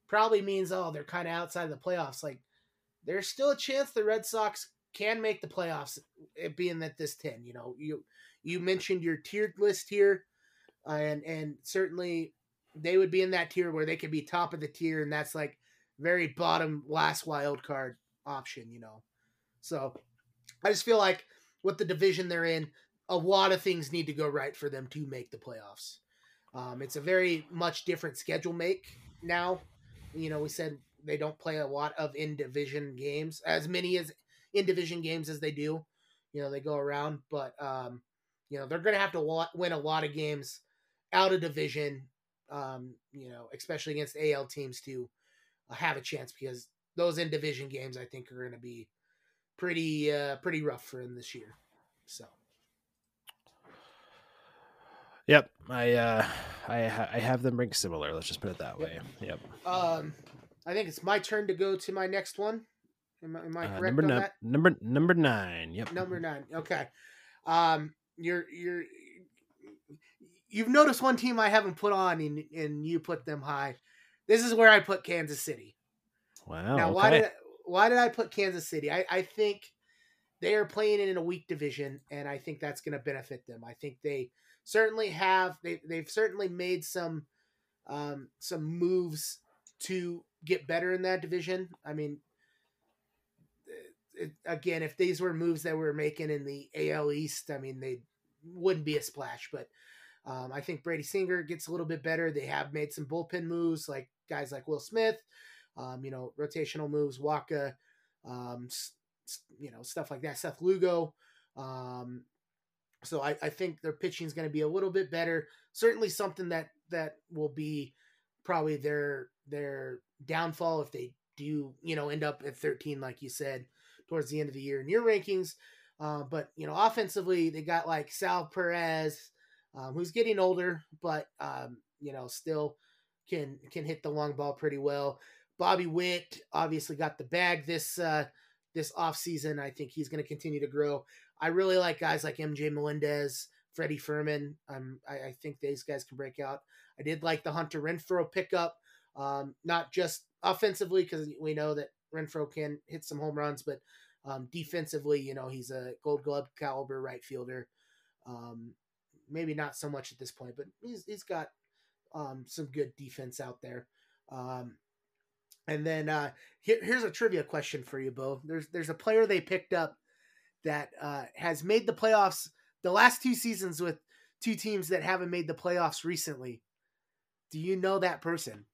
probably means oh they're kind of outside of the playoffs. Like there's still a chance the Red Sox can make the playoffs, it being that this ten. You know, you you mentioned your tiered list here, and and certainly they would be in that tier where they could be top of the tier, and that's like very bottom last wild card option, you know. So I just feel like with the division they're in, a lot of things need to go right for them to make the playoffs. Um, it's a very much different schedule make now. You know, we said they don't play a lot of in division games, as many as in division games as they do. You know, they go around, but um, you know they're going to have to win a lot of games out of division. Um, you know, especially against AL teams to have a chance because those in division games I think are going to be pretty uh, pretty rough for him this year. So.
Yep, I uh, I ha- I have them ranked similar. Let's just put it that way. Yep.
Um, I think it's my turn to go to my next one. Am, am I
Uh,
correct
number
on
nine.
that?
Number number nine. Yep.
Number nine. Okay. Um, you're you're you've noticed one team I haven't put on, and and you put them high. This is where I put Kansas City.
Wow.
now,
okay.
why did I, why did I put Kansas City? I, I think they are playing in a weak division, and I think that's going to benefit them. I think they certainly have they they've certainly made some um, some moves to get better in that division. I mean, it, again, if these were moves that we were making in the AL East, I mean, they wouldn't be a splash. But um, I think Brady Singer gets a little bit better. They have made some bullpen moves, like guys like Will Smith, um, you know, rotational moves, Wacha, um, you know, stuff like that. Seth Lugo. Um, so I, I think their pitching is going to be a little bit better. Certainly something that that will be probably their their downfall if they do you know end up at 13 like you said towards the end of the year in your rankings. Uh, but you know offensively they got like Sal Perez, um, who's getting older, but um, you know still can can hit the long ball pretty well. Bobby Witt obviously got the bag this uh, this off season. I think he's going to continue to grow. I really like guys like MJ Melendez, Freddy Fermin. Um, I, I think these guys can break out. I did like the Hunter Renfroe pickup, um, not just offensively because we know that Renfroe can hit some home runs, but um, defensively, you know, he's a Gold Glove caliber right fielder. Um, maybe not so much at this point, but he's he's got um, some good defense out there. Um, and then uh, here, here's a trivia question for you, Beau. There's there's a player they picked up that uh, has made the playoffs the last two seasons with two teams that haven't made the playoffs recently. Do you know that person?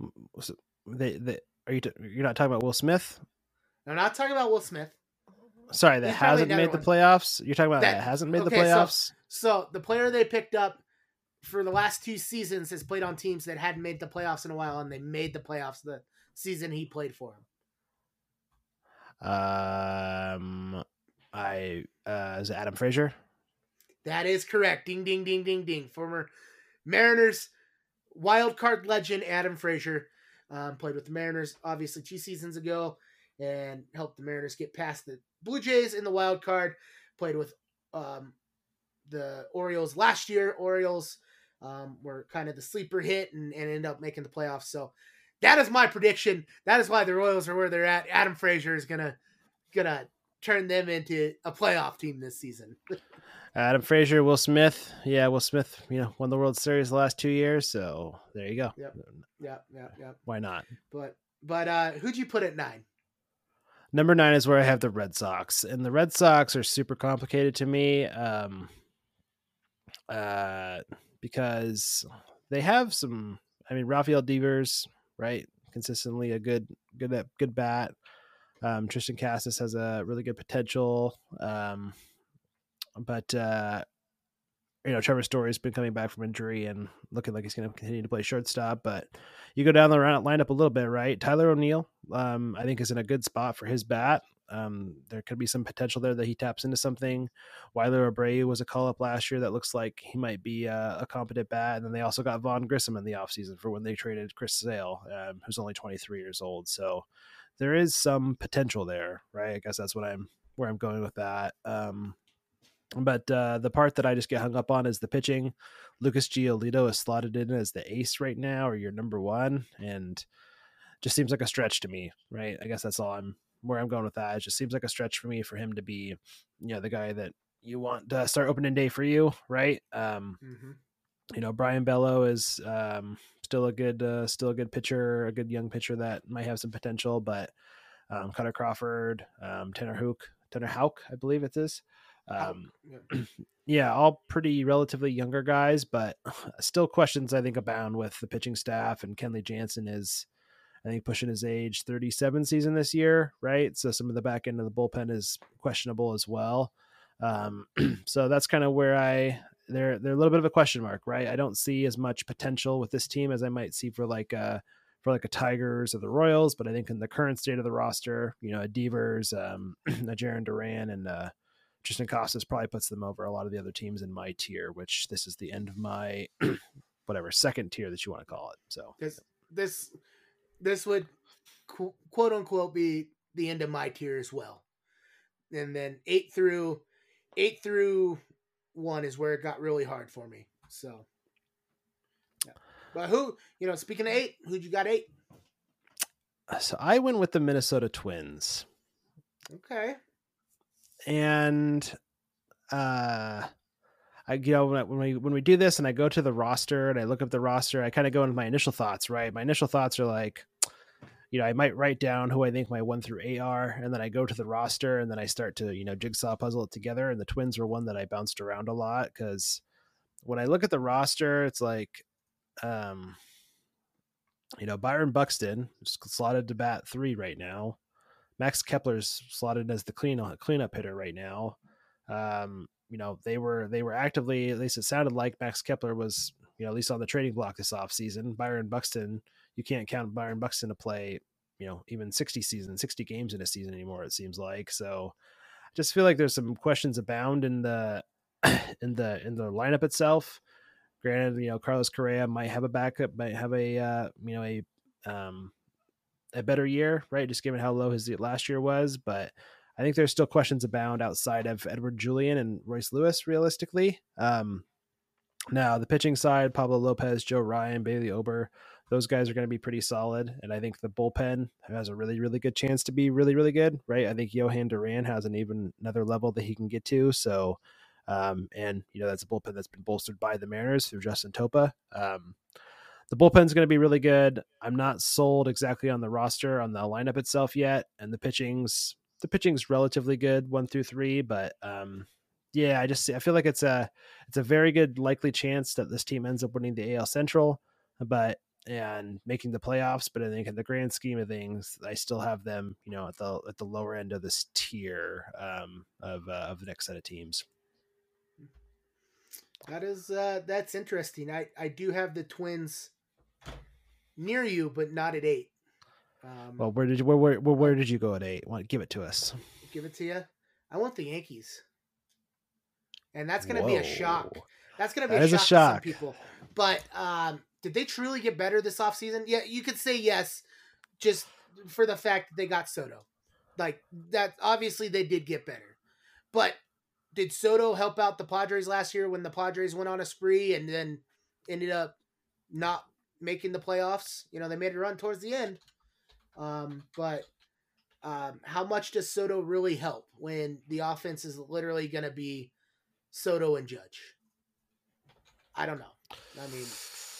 It- They, they, are you? T- you're not talking about Will Smith?
I'm not talking about Will Smith.
Sorry, that
He's
hasn't made
another
the playoffs. You're talking about that,
That-
hasn't made the
okay, so-
playoffs.
So the player they picked up for the last two seasons has played on teams that hadn't made the playoffs in a while, and they made the playoffs the season he played for them.
Um, I uh, is it Adam Frazier?
That is correct. Ding, ding, ding, ding, ding. Former Mariners wild card legend Adam Frazier um, played with the Mariners, obviously two seasons ago, and helped the Mariners get past the Blue Jays in the wild card. Played with um, the Orioles last year. Orioles um, were kind of the sleeper hit and, and ended up making the playoffs. So that is my prediction. That is why the Royals are where they're at. Adam Frazier is gonna gonna turn them into a playoff team this season.
Adam Frazier, Will Smith. Yeah, Will Smith. You know, won the World Series the last two years. So there you go.
Yep. yeah, yeah, yeah.
Why not?
But but uh who'd you put at nine?
Number nine is where I have the Red Sox, and the Red Sox are super complicated to me, um, uh, because they have some. I mean, Rafael Devers, right? Consistently a good, good, good bat. Um, Triston Casas has a really good potential, um, but uh, you know Trevor Story's been coming back from injury and looking like he's going to continue to play shortstop. But you go down the lineup a little bit, right? Tyler O'Neill, um, I think, is in a good spot for his bat. Um, there could be some potential there that he taps into something. Wilyer Abreu was a call up last year that looks like he might be a, a competent bat. And then they also got Vaughn Grissom in the offseason for when they traded Chris Sale, um, who's only 23 years old. So there is some potential there, right? I guess that's what I'm where I'm going with that. Um, but uh, the part that I just get hung up on is the pitching. Lucas Giolito is slotted in as the ace right now, or your number one, and just seems like a stretch to me, right? I guess that's all I'm where I'm going with that. It just seems like a stretch for me for him to be, you know, the guy that you want to start opening day for you, right? Um,
Mm-hmm.
you know, Brayan Bello is um, still a good, uh, still a good pitcher, a good young pitcher that might have some potential. But um, Kutter Crawford, um, Tanner Hook, Tanner Houck, I believe it is. Um,
yeah.
yeah, all pretty relatively younger guys, but still questions I think abound with the pitching staff. And Kenley Jansen is, I think, pushing his age 37 season this year, right? So some of the back end of the bullpen is questionable as well. Um, so that's kind of where I they're they're a little bit of a question mark, right? I don't see as much potential with this team as I might see for like uh for like a Tigers or the Royals, but I think in the current state of the roster, you know, a Devers, um, a Jarren Duran, and uh, Triston Costas probably puts them over a lot of the other teams in my tier, which this is the end of my whatever second tier that you want to call it. So
Because this this would quote unquote be the end of my tier as well. And then eight through eight through one is where it got really hard for me. So, yeah. but who you know? Speaking of eight, who'd you got eight?
So I went with the Minnesota Twins.
Okay.
And uh I you know when, we when we do this and I go to the roster and I look up the roster, I kind of go into my initial thoughts. Right, my initial thoughts are like, you know, I might write down who I think my one through eight are, and then I go to the roster and then I start to you know jigsaw puzzle it together. And the Twins were one that I bounced around a lot because when I look at the roster, it's like, um, you know, Byron Buxton is slotted to bat three right now. Max Kepler's slotted as the clean cleanup hitter right now. Um, you know they were they were actively at least it sounded like Max Kepler was you know at least on the trading block this offseason. Byron Buxton, you can't count Byron Buxton to play you know even 60 seasons 60 games in a season anymore it seems like. So I just feel like there's some questions abound in the in the in the lineup itself. Granted you know carlos correa might have a backup might have a uh, you know a um a better year right just given how low his last year was. But I think there's still questions abound outside of Edward Julien and Royce Lewis, realistically. Um, now, the pitching side, Pablo Lopez, Joe Ryan, Bailey Ober, those guys are going to be pretty solid. And I think the bullpen has a really, really good chance to be really, really good, right? I think Jhoan Duran has an even another level that he can get to. So, um, and, you know, that's a bullpen that's been bolstered by the Mariners through Justin Topa. Um, the bullpen's going to be really good. I'm not sold exactly on the roster, on the lineup itself yet. And the pitching's the pitching's relatively good one through three, but um, yeah, I just I feel like it's a it's a very good likely chance that this team ends up winning the AL Central, but and making the playoffs. But I think in the grand scheme of things, I still have them, you know, at the at the lower end of this tier um, of uh, of the next set of teams.
That is uh, that's interesting. I I do have the Twins near you, but not at eight.
Um, well, where did you where, where where did you go at eight? Want give it to us?
Give it to you. I want the Yankees, and that's going to be a shock. That's going to be a shock, a shock, to some people. But um, did they truly get better this offseason? Yeah, you could say yes, just for the fact that they got Soto. Like that, obviously they did get better. But did Soto help out the Padres last year when the Padres went on a spree and then ended up not making the playoffs? You know, they made a run towards the end. Um, but um, how much does Soto really help when the offense is literally going to be Soto and Judge? I don't know. I mean,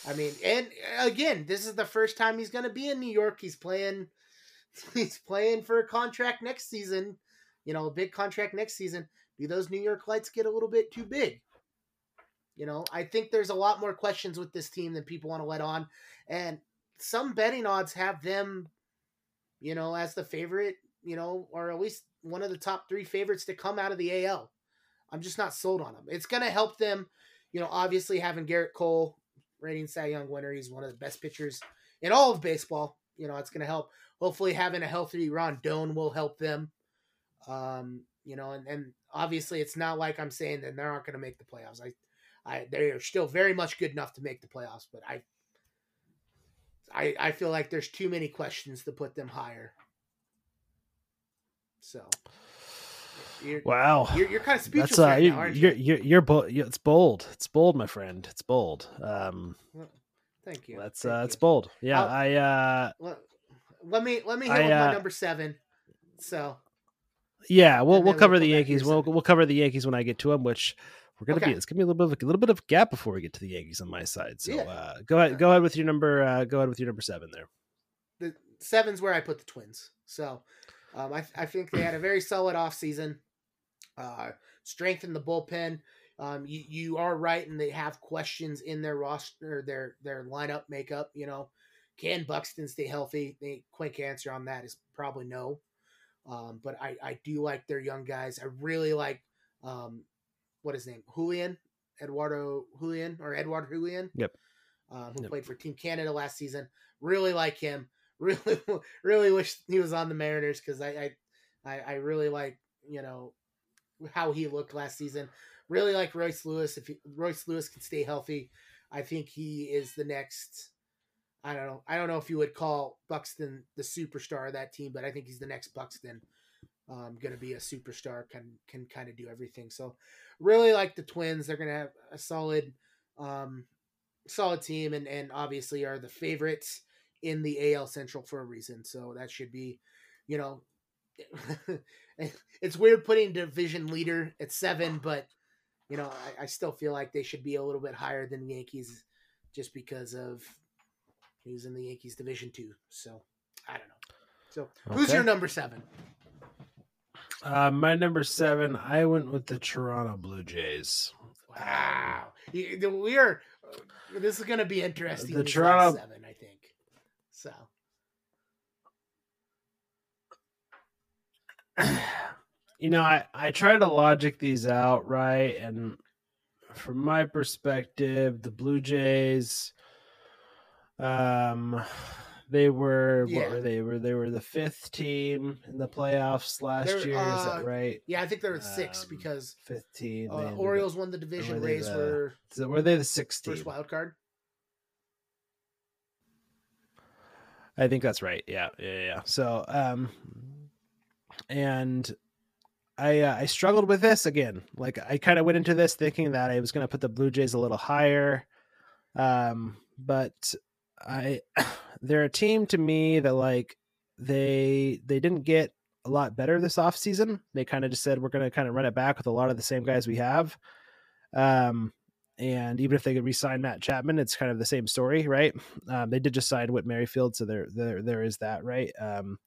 I mean, and again, this is the first time he's going to be in New York. He's playing, he's playing for a contract next season. You know, a big contract next season. Do those New York lights get a little bit too big? You know, I think there's a lot more questions with this team than people want to let on, and some betting odds have them you know, as the favorite, you know, or at least one of the top three favorites to come out of the AL. I'm just not sold on them. It's going to help them, you know, obviously having Garrett Cole, reigning Cy Young winner. He's one of the best pitchers in all of baseball. You know, it's going to help. Hopefully, having a healthy Rodon will help them. Um, you know, and, and obviously, it's not like I'm saying that they aren't going to make the playoffs. I, I, they are still very much good enough to make the playoffs, but I I, I feel like there's too many questions to put them higher. So.
You're, wow,
you're, you're kind of speechless That's, uh, right
you're, now, aren't you? You're, you're, you're It's bold. It's bold, my friend. It's bold. Um,
thank you.
That's
Thank
uh, you. it's bold. Yeah, I'll, I. uh
let, let me let me hit I, with my uh, number seven. So.
Yeah, we'll we'll cover we'll the Yankees. We'll we'll cover the Yankees when I get to them, which we're gonna okay. be it's gonna be a little bit of a, little bit of a gap before we get to the Yankees on my side. So yeah. uh, go ahead, go ahead with your number. Uh, go ahead with your number seven there.
The seven's where I put the Twins. So um, I I think they had a very solid offseason. Uh, strengthened the bullpen. Um, you, you are right, and they have questions in their roster, their their lineup makeup. You know, can Buxton stay healthy? The quick answer on that is probably no. Um, but I, I do like their young guys. I really like um, what his name Julien Eduardo Julien or Edouard Julien.
Yep.
Uh, who
yep.
played for Team Canada last season. Really like him. Really, really wish he was on the Mariners because I, I, I, really like you know how he looked last season. Really like Royce Lewis. If he, Royce Lewis can stay healthy, I think he is the next I don't know. I don't know if you would call Buxton the superstar of that team, but I think he's the next Buxton. Um, going to be a superstar, can can kind of do everything. So, really like the Twins. They're going to have a solid, um, solid team, and and obviously are the favorites in the AL Central for a reason. So that should be, you know, it's weird putting division leader at seven, but you know, I, I, still feel like they should be a little bit higher than the Yankees just because of who's in the Yankees division two. So I don't know. So okay. who's your number seven?
Uh, my number seven, I went with the Toronto Blue Jays.
Wow, we are. This is going to be interesting.
The Toronto
seven, I think. So.
You know, I I try to logic these out, right? And from my perspective, the Blue Jays, um, they were yeah. what were they? Were they were the fifth team in the playoffs last They're, year? Uh, is that uh, right?
Yeah, I think they were six um, because
fifteen.
Uh, Orioles won the division. Were Rays the, were.
So were they the sixteen?
First wild card.
I think that's right. Yeah, yeah, yeah. So, um, and I uh, I struggled with this again. Like I kind of went into this thinking that I was going to put the Blue Jays a little higher, um, but I they're a team to me that like they they didn't get a lot better this off season. They kind of just said we're going to kind of run it back with a lot of the same guys we have. Um, and even if they could re-sign Matt Chapman, it's kind of the same story, right? Um, they did just sign Whit Merrifield, so there there there is that, right? Um,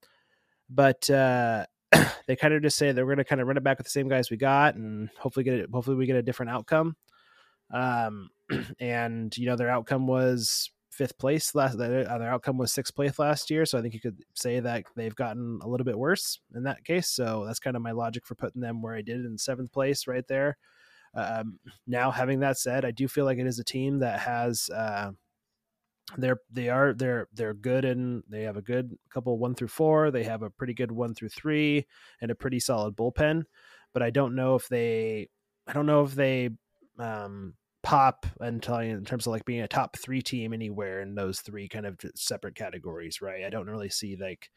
but uh, they kind of just say they're going to kind of run it back with the same guys we got, and hopefully get it. Hopefully, we get a different outcome. Um, and you know, their outcome was fifth place last. Their, their outcome was sixth place last year, so I think you could say that they've gotten a little bit worse in that case. So that's kind of my logic for putting them where I did in seventh place, right there. Um, now, having that said, I do feel like it is a team that has. Uh, they're they are they're they're good and they have a good couple one through four. They have a pretty good one through three and a pretty solid bullpen. But I don't know if they I don't know if they um pop until in terms of like being a top three team anywhere in those three kind of separate categories, right? I don't really see like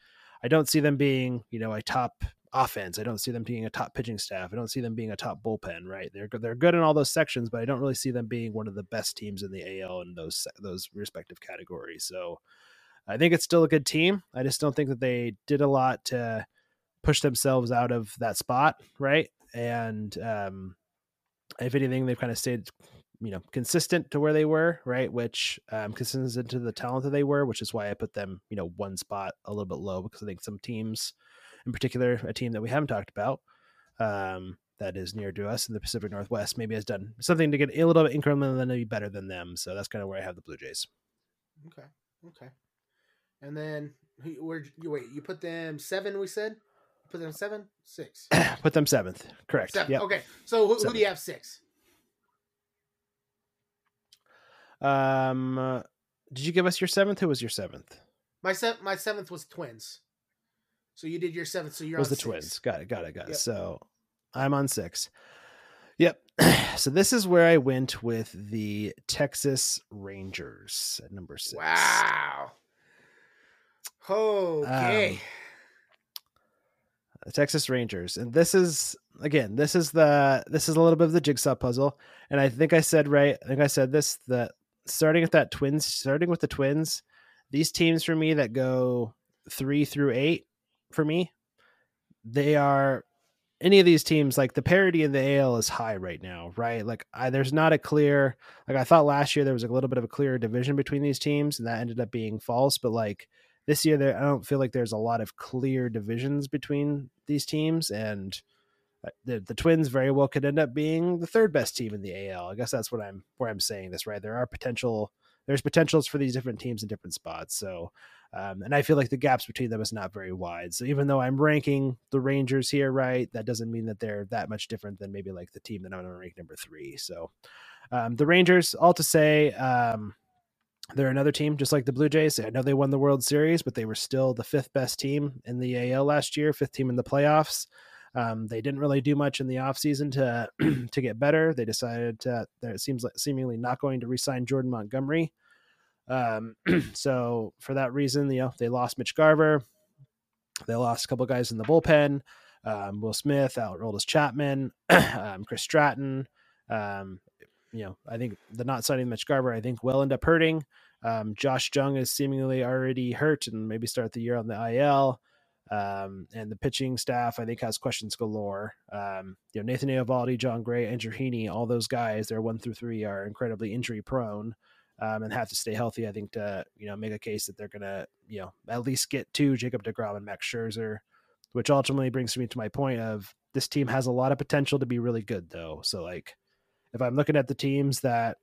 I don't see them being, you know, a top offense. I don't see them being a top pitching staff. I don't see them being a top bullpen. Right? They're they're good in all those sections, but I don't really see them being one of the best teams in the AL in those those respective categories. So I think it's still a good team. I just don't think that they did a lot to push themselves out of that spot. Right? And um, if anything, they've kind of stayed you know consistent to where they were right which um consistent to the talent that they were which is why i put them you know one spot a little bit low because i think some teams in particular, a team that we haven't talked about um, that is near to us in the Pacific Northwest, maybe has done something to get a little bit incremental and incrementally better than them. So that's kind of where I have the Blue Jays.
Okay. Okay. And then where you wait? You put them seven. We said put them seven, six.
put them seventh. Correct.
Seven. Yep. Okay. So who, who, do you have six?
Um, uh, did you give us your seventh? Who was your seventh?
My se- my seventh was Twins. So you did your seventh. So you're
was
the
six. twins. Got it. Got it. Got it. Yep. So I'm on six. Yep. So this is where I went with the Texas Rangers at number six.
Wow. Okay. Um,
the Texas Rangers, and this is again, this is the this is a little bit of the jigsaw puzzle, and I think I said right. I think I said this that starting with that Twins, starting with the Twins, these teams for me that go three through eight for me. They are any of these teams like the parity in the AL is high right now, right? Like I, there's not a clear like I thought last year there was a little bit of a clearer division between these teams and that ended up being false, but like this year there I don't feel like there's a lot of clear divisions between these teams and uh, the, the Twins very well could end up being the third best team in the AL. I guess that's what I'm where I'm saying this, right? There are potential there's potentials for these different teams in different spots. So um, and I feel like the gaps between them is not very wide. So even though I'm ranking the Rangers here, right, that doesn't mean that they're that much different than maybe like the team that I'm going to rank number three. So um, the Rangers, all to say, um, they're another team just like the Blue Jays. I know they won the World Series, but they were still the fifth best team in the AL last year, fifth team in the playoffs. Um, they didn't really do much in the offseason to to get better. They decided to, that it seems like seemingly not going to resign Jordan Montgomery. Um, so for that reason, you know, they lost Mitch Garver. They lost a couple guys in the bullpen. Um, Will Smith, Aroldis Chapman, um, Chris Stratton. Um, you know, I think the not signing Mitch Garver, I think will end up hurting. Um, Josh Jung is seemingly already hurt and maybe start the year on the IL. Um, and the pitching staff, I think, has questions galore. Um, you know, Nathan Eovaldi, Jon Gray, Andrew Heaney, all those guys, they're one through three, are incredibly injury prone um, and have to stay healthy. I think to you know make a case that they're gonna you know at least get to Jacob Degrom and Max Scherzer, which ultimately brings me to my point of this team has a lot of potential to be really good though. So like, if I'm looking at the teams that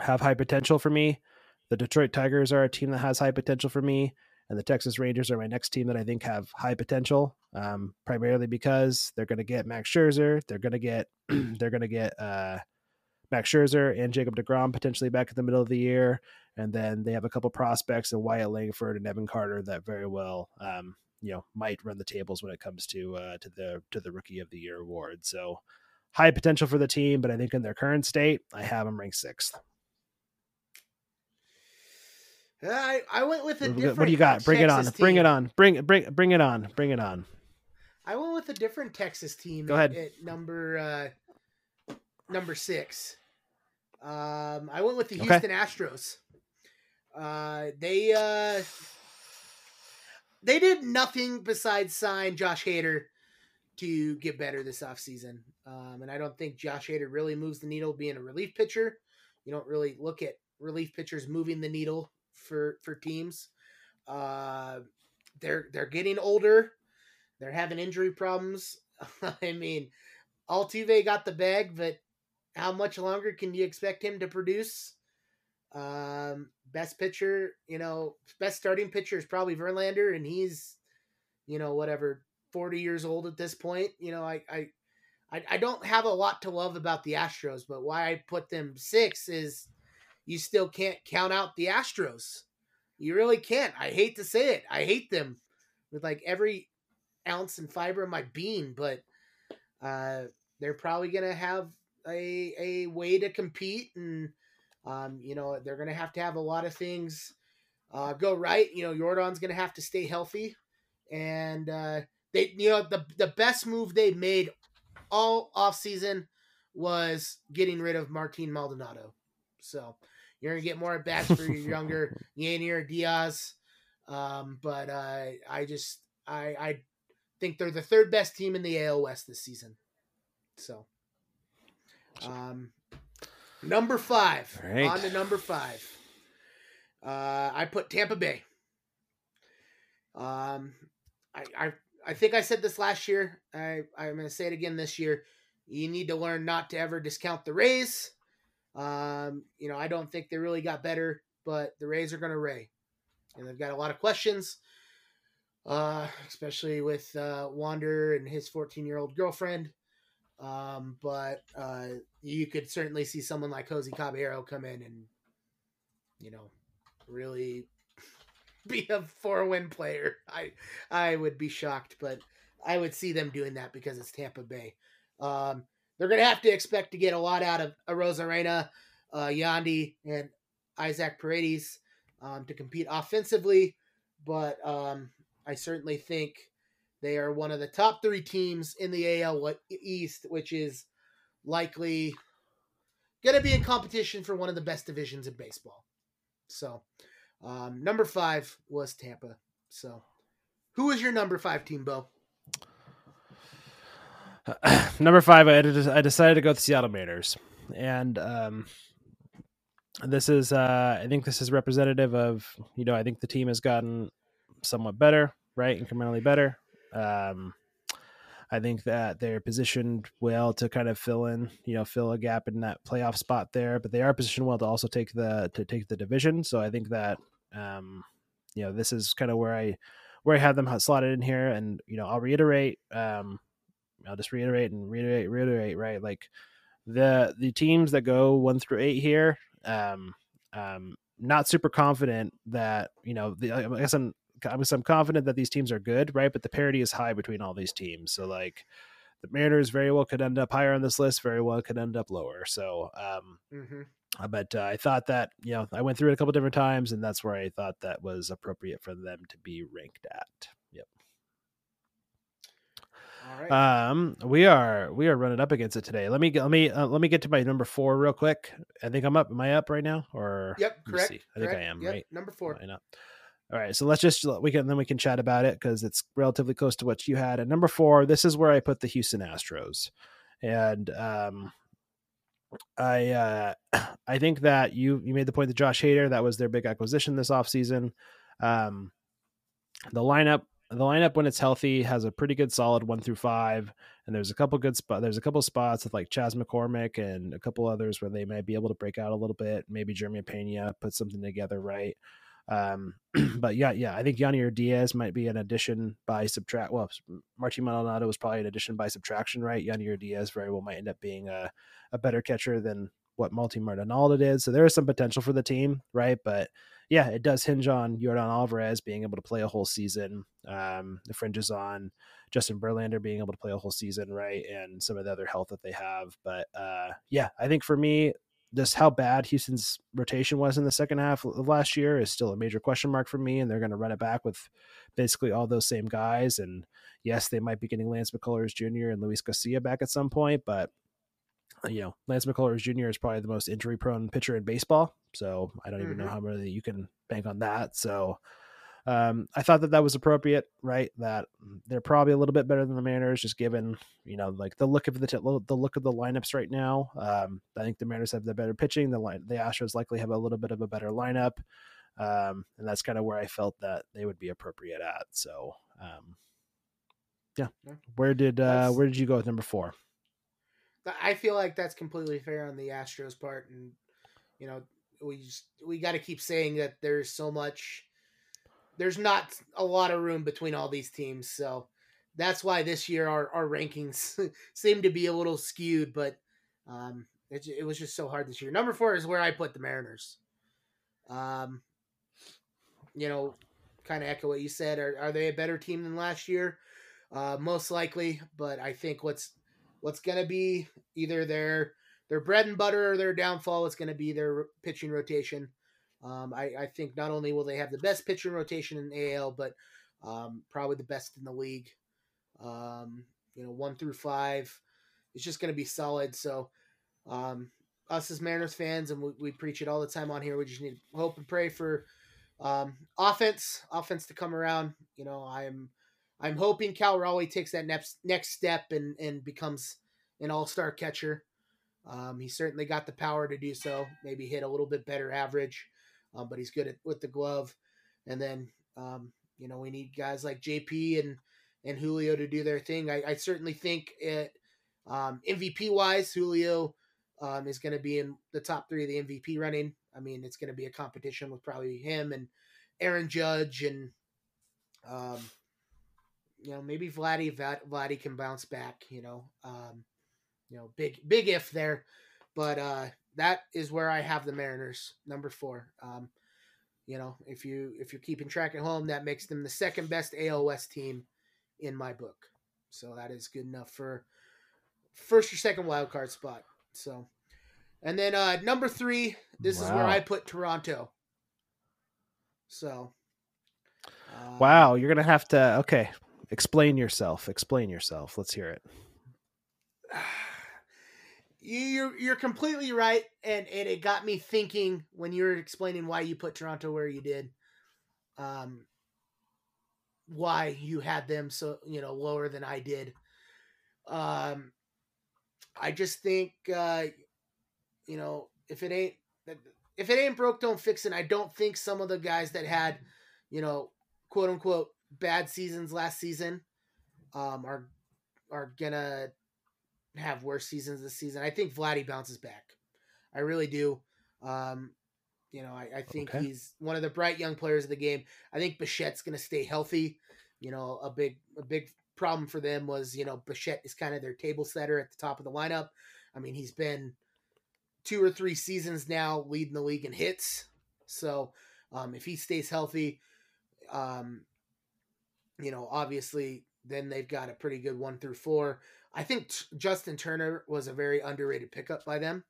have high potential for me, the Detroit Tigers are a team that has high potential for me and the Texas Rangers are my next team that I think have high potential. Um, primarily because they're going to get Max Scherzer, they're going to get they're going to get uh, Max Scherzer and Jacob Degrom potentially back in the middle of the year, and then they have a couple prospects in Wyatt Langford and Evan Carter that very well, um, you know, might run the tables when it comes to uh, to the to the Rookie of the Year award. So high potential for the team, but I think in their current state, I have them ranked sixth.
I, I went with a different.
What do you got? Bring Texas it on. Team. Bring it on. Bring bring bring it on. Bring it on.
I went with a different Texas team.
Go ahead.
At, at number uh, number six. Um, I went with the Houston okay. Astros. Uh, they uh, they did nothing besides sign Josh Hader to get better this offseason. Um, and I don't think Josh Hader really moves the needle being a relief pitcher. You don't really look at relief pitchers moving the needle for for teams. Uh, they're they're getting older. They're having injury problems. I mean, Altuve got the bag, but how much longer can you expect him to produce? Um, best pitcher, you know, best starting pitcher is probably Verlander, and he's, you know, whatever, forty years old at this point. You know, I, I, I, I don't have a lot to love about the Astros, but why I put them six is you still can't count out the Astros. You really can't. I hate to say it. I hate them with like every ounce and fiber of my being, but uh, they're probably gonna have a a way to compete, and um, you know they're gonna have to have a lot of things uh, go right. You know, Yordan's gonna have to stay healthy, and uh, they you know the the best move they made all off season was getting rid of Martin Maldonado. So you're gonna get more at bats for your younger Yainer Diaz. Um, but uh, I just I I think they're the third best team in the AL West this season. So, um, number five right. on to number five. Uh, I put Tampa Bay. Um, I, I I think I said this last year. I I'm gonna say it again this year. You need to learn not to ever discount the Rays. Um, you know, I don't think they really got better, but the Rays are going to Ray, and they've got a lot of questions, uh, especially with uh, Wander and his 14 year old girlfriend. Um, but uh, you could certainly see someone like Jose Caballero come in and, you know, really be a four win player. I I would be shocked, but I would see them doing that because it's Tampa Bay. Um, they're going to have to expect to get a lot out of Arozarena, uh, Yandy, and Isaac Paredes um, to compete offensively. But um, I certainly think they are one of the top three teams in the AL East, which is likely going to be in competition for one of the best divisions in baseball. So, um, number five was Tampa. So, who is your number five team, Beau?
number five, I, I decided to go with the Seattle Mariners, and um, this is uh, I think this is representative of you know I think the team has gotten somewhat better, right, incrementally better. Um, I think that they're positioned well to kind of fill in, you know, fill a gap in that playoff spot there, but they are positioned well to also take the to take the division. So I think that um, you know this is kind of where I where I have them slotted in here, and you know I'll reiterate um, I'll just reiterate and reiterate, reiterate, right? Like the the teams that go one through eight here, um, um, not super confident that you know. The, I guess I'm I guess I'm confident that these teams are good, right? But the parity is high between all these teams. So like the Mariners very well could end up higher on this list, very well could end up lower. So um, mm-hmm. Uh, but uh, I thought that you know I went through it a couple different times, and that's where I thought that was appropriate for them to be ranked at.
Right.
Um, we are we are running up against it today. Let me let me uh, let me get to my number four real quick. I think I'm up. Am I up right now? Or
yep, correct.
I think I am.
Yep,
Right.
Number four.
Line up. All right, so let's just we can then we can chat about it because it's relatively close to what you had. At number four, this is where I put the Houston Astros, and um, I uh, I think that you you made the point that Josh Hader that was their big acquisition this offseason. Um, the lineup the lineup when it's healthy has a pretty good solid one through five, and there's a couple good spot. There's a couple spots with like Chas McCormick and a couple others where they might be able to break out a little bit. Maybe Jeremy Pena put something together right. Um, but yeah, yeah, I think Yainer Diaz might be an addition by subtract. Well, Martin Maldonado was probably an addition by subtraction, right? Yainer Diaz very well might end up being a, a better catcher than what multi Martin Maldonado did. So there is some potential for the team, right? But yeah, it does hinge on Yordan Alvarez being able to play a whole season. Um, the fringes on Justin Verlander being able to play a whole season, right? And some of the other health that they have. But uh, yeah, I think for me, just how bad Houston's rotation was in the second half of last year is still a major question mark for me. And they're going to run it back with basically all those same guys. And yes, they might be getting Lance McCullers Jr. and Luis Garcia back at some point, but you know, Lance McCullers Jr. is probably the most injury prone pitcher in baseball. So I don't even
Mm-hmm.
know how many you can bank on that. So um, I thought that that was appropriate, right? That they're probably a little bit better than the Mariners, just given you know like the look of the t- the look of the lineups right now. Um, I think the Mariners have the better pitching. The line, the Astros likely have a little bit of a better lineup, um, and that's kind of where I felt that they would be appropriate at. So, um, yeah,
Yeah.
where did uh, where did you go with number four?
I feel like that's completely fair on the Astros part, and you know we just we got to keep saying that there's so much, there's not a lot of room between all these teams, so that's why this year our our rankings seem to be a little skewed, but um, it, it was just so hard this year. Number four is where I put the Mariners. Um, you know, kind of echo what you said. Are are they a better team than last year? Uh, most likely, but I think what's what's going to be either their their bread and butter or their downfall is going to be their pitching rotation. Um, I, I think not only will they have the best pitching rotation in AL, but um, probably the best in the league. Um, you know, one through five, it's just going to be solid. So, um, us as Mariners fans, and we, we preach it all the time on here. We just need hope and pray for um, offense, offense to come around. You know, I'm I'm hoping Cal Raleigh takes that next next step and and becomes an all star catcher. Um, he certainly got the power to do so. Maybe hit a little bit better average, um, but he's good at with the glove. And then um, you know we need guys like JP and and Julio to do their thing. I, I certainly think it um, MVP wise, Julio um, is going to be in the top three of the MVP running. I mean, it's going to be a competition with probably him and Aaron Judge and um, you know maybe Vladdy Vlad, Vladdy can bounce back. You know, um, you know, big big if there, but uh, that is where I have the Mariners number four. Um, you know, if you if you're keeping track at home, that makes them the second best AOS team in my book. So that is good enough for first or second wild card spot. So, and then uh, number three, this is where I put Toronto. So, um,
Wow, you're gonna have to okay. Explain yourself. Explain yourself. Let's hear it.
you're you're completely right, and, and it got me thinking when you were explaining why you put Toronto where you did, um, why you had them so you know lower than I did. Um, I just think uh, you know if it ain't if it ain't broke, don't fix it. I don't think some of the guys that had you know quote unquote bad seasons last season um, are are gonna have worse seasons this season. I think Vladdy bounces back. I really do. Um, you know, I, I think
Okay.
he's one of the bright young players of the game. I think Bichette's to stay healthy. You know, a big a big problem for them was you know Bichette is kind of their table setter at the top of the lineup. I mean, he's been two or three seasons now leading the league in hits. So um, if he stays healthy, um, you know, obviously then they've got a pretty good one through four. I think t- Justin Turner was a very underrated pickup by them.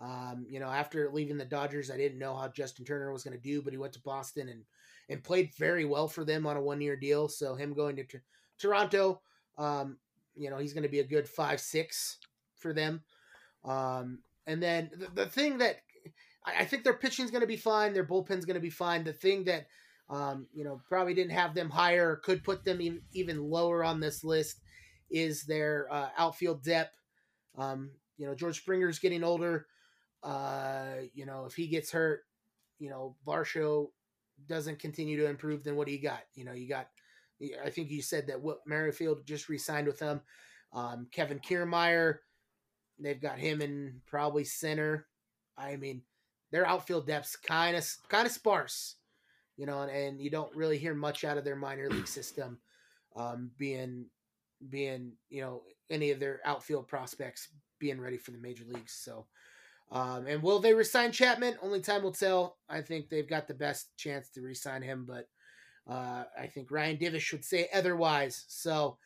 Um, you know, after leaving the Dodgers, I didn't know how Justin Turner was going to do, but he went to Boston and and played very well for them on a one year deal. So him going to t- Toronto, um, you know, he's going to be a good five six for them. Um, and then the, the thing that I, I think their pitching is going to be fine, their bullpen's going to be fine. The thing that um, you know probably didn't have them higher, could put them even, even lower on this list, is their uh, outfield depth. Um, you know, George Springer's getting older. Uh, you know, if he gets hurt, you know, Varsho doesn't continue to improve, then what do you got? You know, you got, I think you said that what Merrifield just re-signed with them. Um, Kevin Kiermaier, they've got him in probably center. I mean, their outfield depth's kind of kind of sparse, you know, and, and, you don't really hear much out of their minor league system, um, being being you know any of their outfield prospects being ready for the major leagues. So, um, and will they resign Chapman? Only time will tell. I think they've got the best chance to resign him, but uh, I think Ryan Divish would say otherwise. So,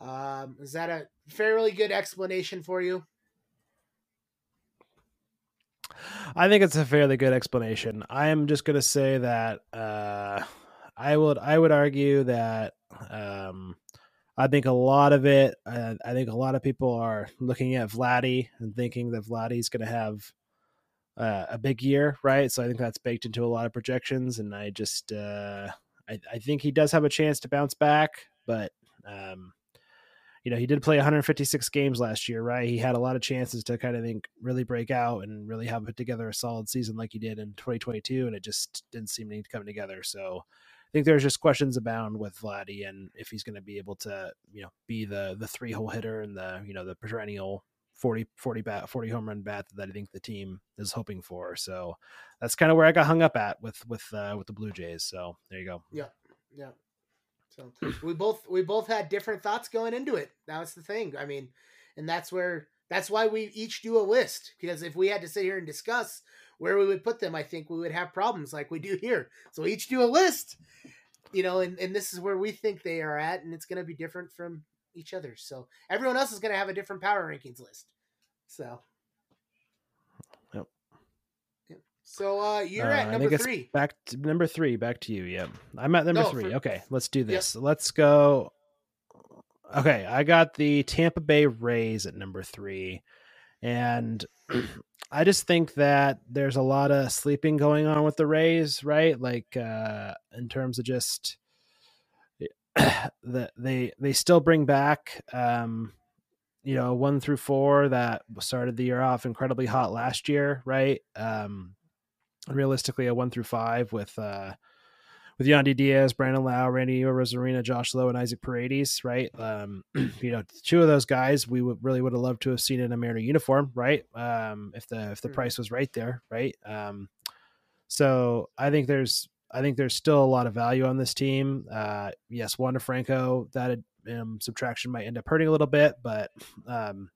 um, is that a fairly good explanation for you?
I think it's a fairly good explanation. I am just going to say that uh, I would I would argue that um, I think a lot of it. Uh, I think a lot of people are looking at Vladdy and thinking that Vladdy's going to have uh, a big year, right? So I think that's baked into a lot of projections, and I just uh, I, I think he does have a chance to bounce back, but um, you know, he did play 156 games last year, right? He had a lot of chances to kind of think really break out and really have put together a solid season like he did in 2022, and it just didn't seem to come together. So I think there's just questions abound with Vladdy and if he's going to be able to, you know, be the the three hole hitter and the you know the perennial 40 40 bat 40 home run bat that I think the team is hoping for. So that's kind of where I got hung up at with with uh, with the Blue Jays. So there you go.
Yeah, yeah. So we both we both had different thoughts going into it. That's the thing. I mean, and that's where that's why we each do a list because if we had to sit here and discuss where we would put them, I think we would have problems like we do here. So each do a list, you know, and, and this is where we think they are at, and it's going to be different from each other. So everyone else is going to have a different power rankings list. So So uh, you're uh, at number three.
Back to number three. Back to you. Yep. I'm at number no, three. For... okay, let's do this. Yep. Let's go. Okay, I got the Tampa Bay Rays at number three, and I just think that there's a lot of sleeping going on with the Rays, right? Like uh, in terms of just the they they still bring back um, you know one through four that started the year off incredibly hot last year, right? Um, realistically a one through five with uh with Yandy Diaz, Brandon Lowe, Randy Arozarena, Josh Lowe, and Isaac Paredes, right? Um, you know, two of those guys we would really would have loved to have seen in a Mariner uniform, right? Um, if the if the mm-hmm. price was right there, right? Um, so I think there's I think there's still a lot of value on this team. Uh, yes, Wander Franco, that um, subtraction might end up hurting a little bit, but um,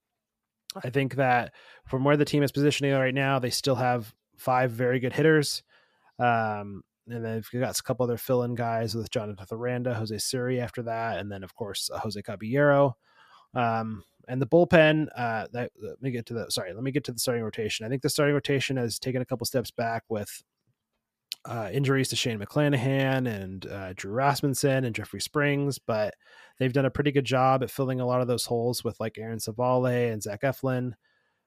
I think that from where the team is positioning right now, they still have five very good hitters. Um, and then we've got a couple other fill-in guys with Jonathan Aranda, Jose Siri after that, and then of course uh, Jose Caballero. Um, and the bullpen, uh, that, let me get to the sorry, let me get to the starting rotation. I think the starting rotation has taken a couple steps back with uh, injuries to Shane McClanahan and uh, Drew Rasmussen and Jeffrey Springs, but they've done a pretty good job at filling a lot of those holes with like Aaron Civale and Zach Eflin.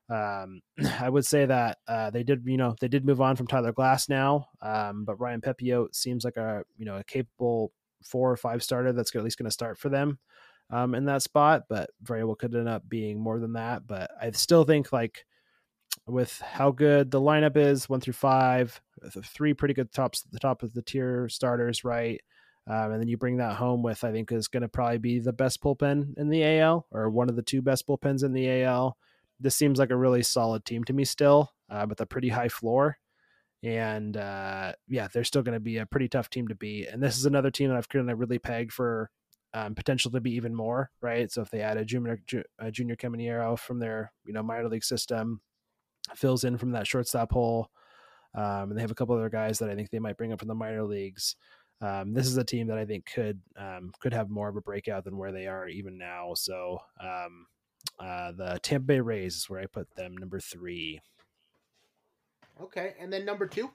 Um, I would say that uh, they did, you know, they did move on from Tyler Glasnow, um, but Ryan Pepiot seems like a, you know, a capable four or five starter that's at least going to start for them um, in that spot, but very well could end up being more than that. But I still think like with how good the lineup is, one through five, three pretty good tops, at the top of the tier starters, right? Um, and then you bring that home with, I think, is going to probably be the best bullpen in the AL or one of the two best bullpens in the AL this seems like a really solid team to me still, uh, with a pretty high floor. And uh, yeah, they're still going to be a pretty tough team to beat. And this is another team that I've kind of really pegged for um, potential to be even more, right? So if they add a junior, a junior Caminero from their you know minor league system, fills in from that shortstop hole, um, and they have a couple other guys that I think they might bring up from the minor leagues. Um, this is a team that I think could um, could have more of a breakout than where they are even now. So um, uh, the Tampa Bay Rays is where I put them, number three.
Okay, and then number two.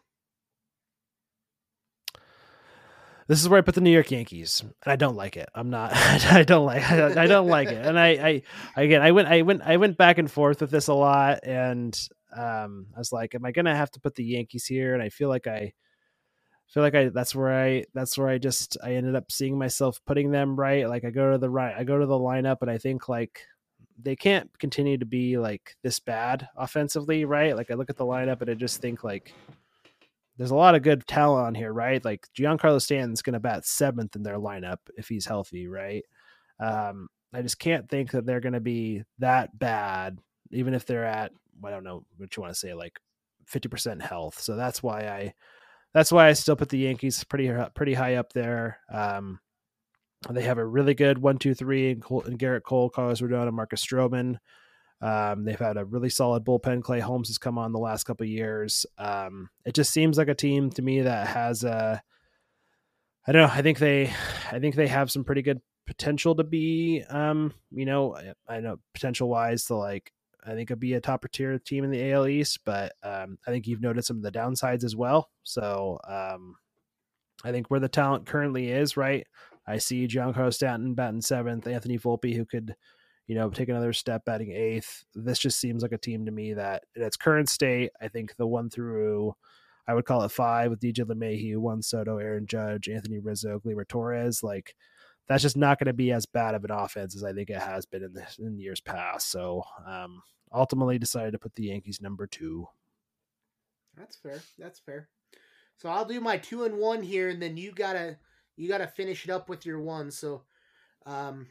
This is where I put the New York Yankees, and I don't like it. I'm not. I don't like. I don't like it. And I, I, again, I went, I went, I went back and forth with this a lot, and um, I was like, am I gonna have to put the Yankees here? And I feel like I feel like I that's where I that's where I just I ended up seeing myself putting them right. Like I go to the right, I go to the lineup, and I think like they can't continue to be like this bad offensively, right? Like I look at the lineup and I just think like there's a lot of good talent on here, right? Like Giancarlo Stanton's going to bat seventh in their lineup if he's healthy, right? Um, I just can't think that they're going to be that bad, even if they're at I don't know what you want to say, like fifty percent health. So that's why I that's why I still put the Yankees pretty pretty high up there. Um, they have a really good one, two, three, and, Cole, and Gerrit Cole, Carlos Rodon, and Marcus Stroman. Um, they've had a really solid bullpen. Clay Holmes has come on the last couple years. Um, it just seems like a team to me that has a. I don't know. I think they, I think they have some pretty good potential to be. Um, you know, I, I know potential wise to like. I think it'd be a top tier team in the AL East, but um, I think you've noted some of the downsides as well. So um, I think where the talent currently is, right? I see Giancarlo Stanton batting seventh, Anthony Volpe, who could, you know, take another step batting eighth. This just seems like a team to me that in its current state, I think the one through, I would call it five with DJ LeMahieu, Juan Soto, Aaron Judge, Anthony Rizzo, Gleyber Torres, like that's just not going to be as bad of an offense as I think it has been in the in years past. So um, ultimately decided to put the Yankees number two.
That's fair. That's fair. So I'll do my two and one here, and then you gotta you got to finish it up with your one. So, um,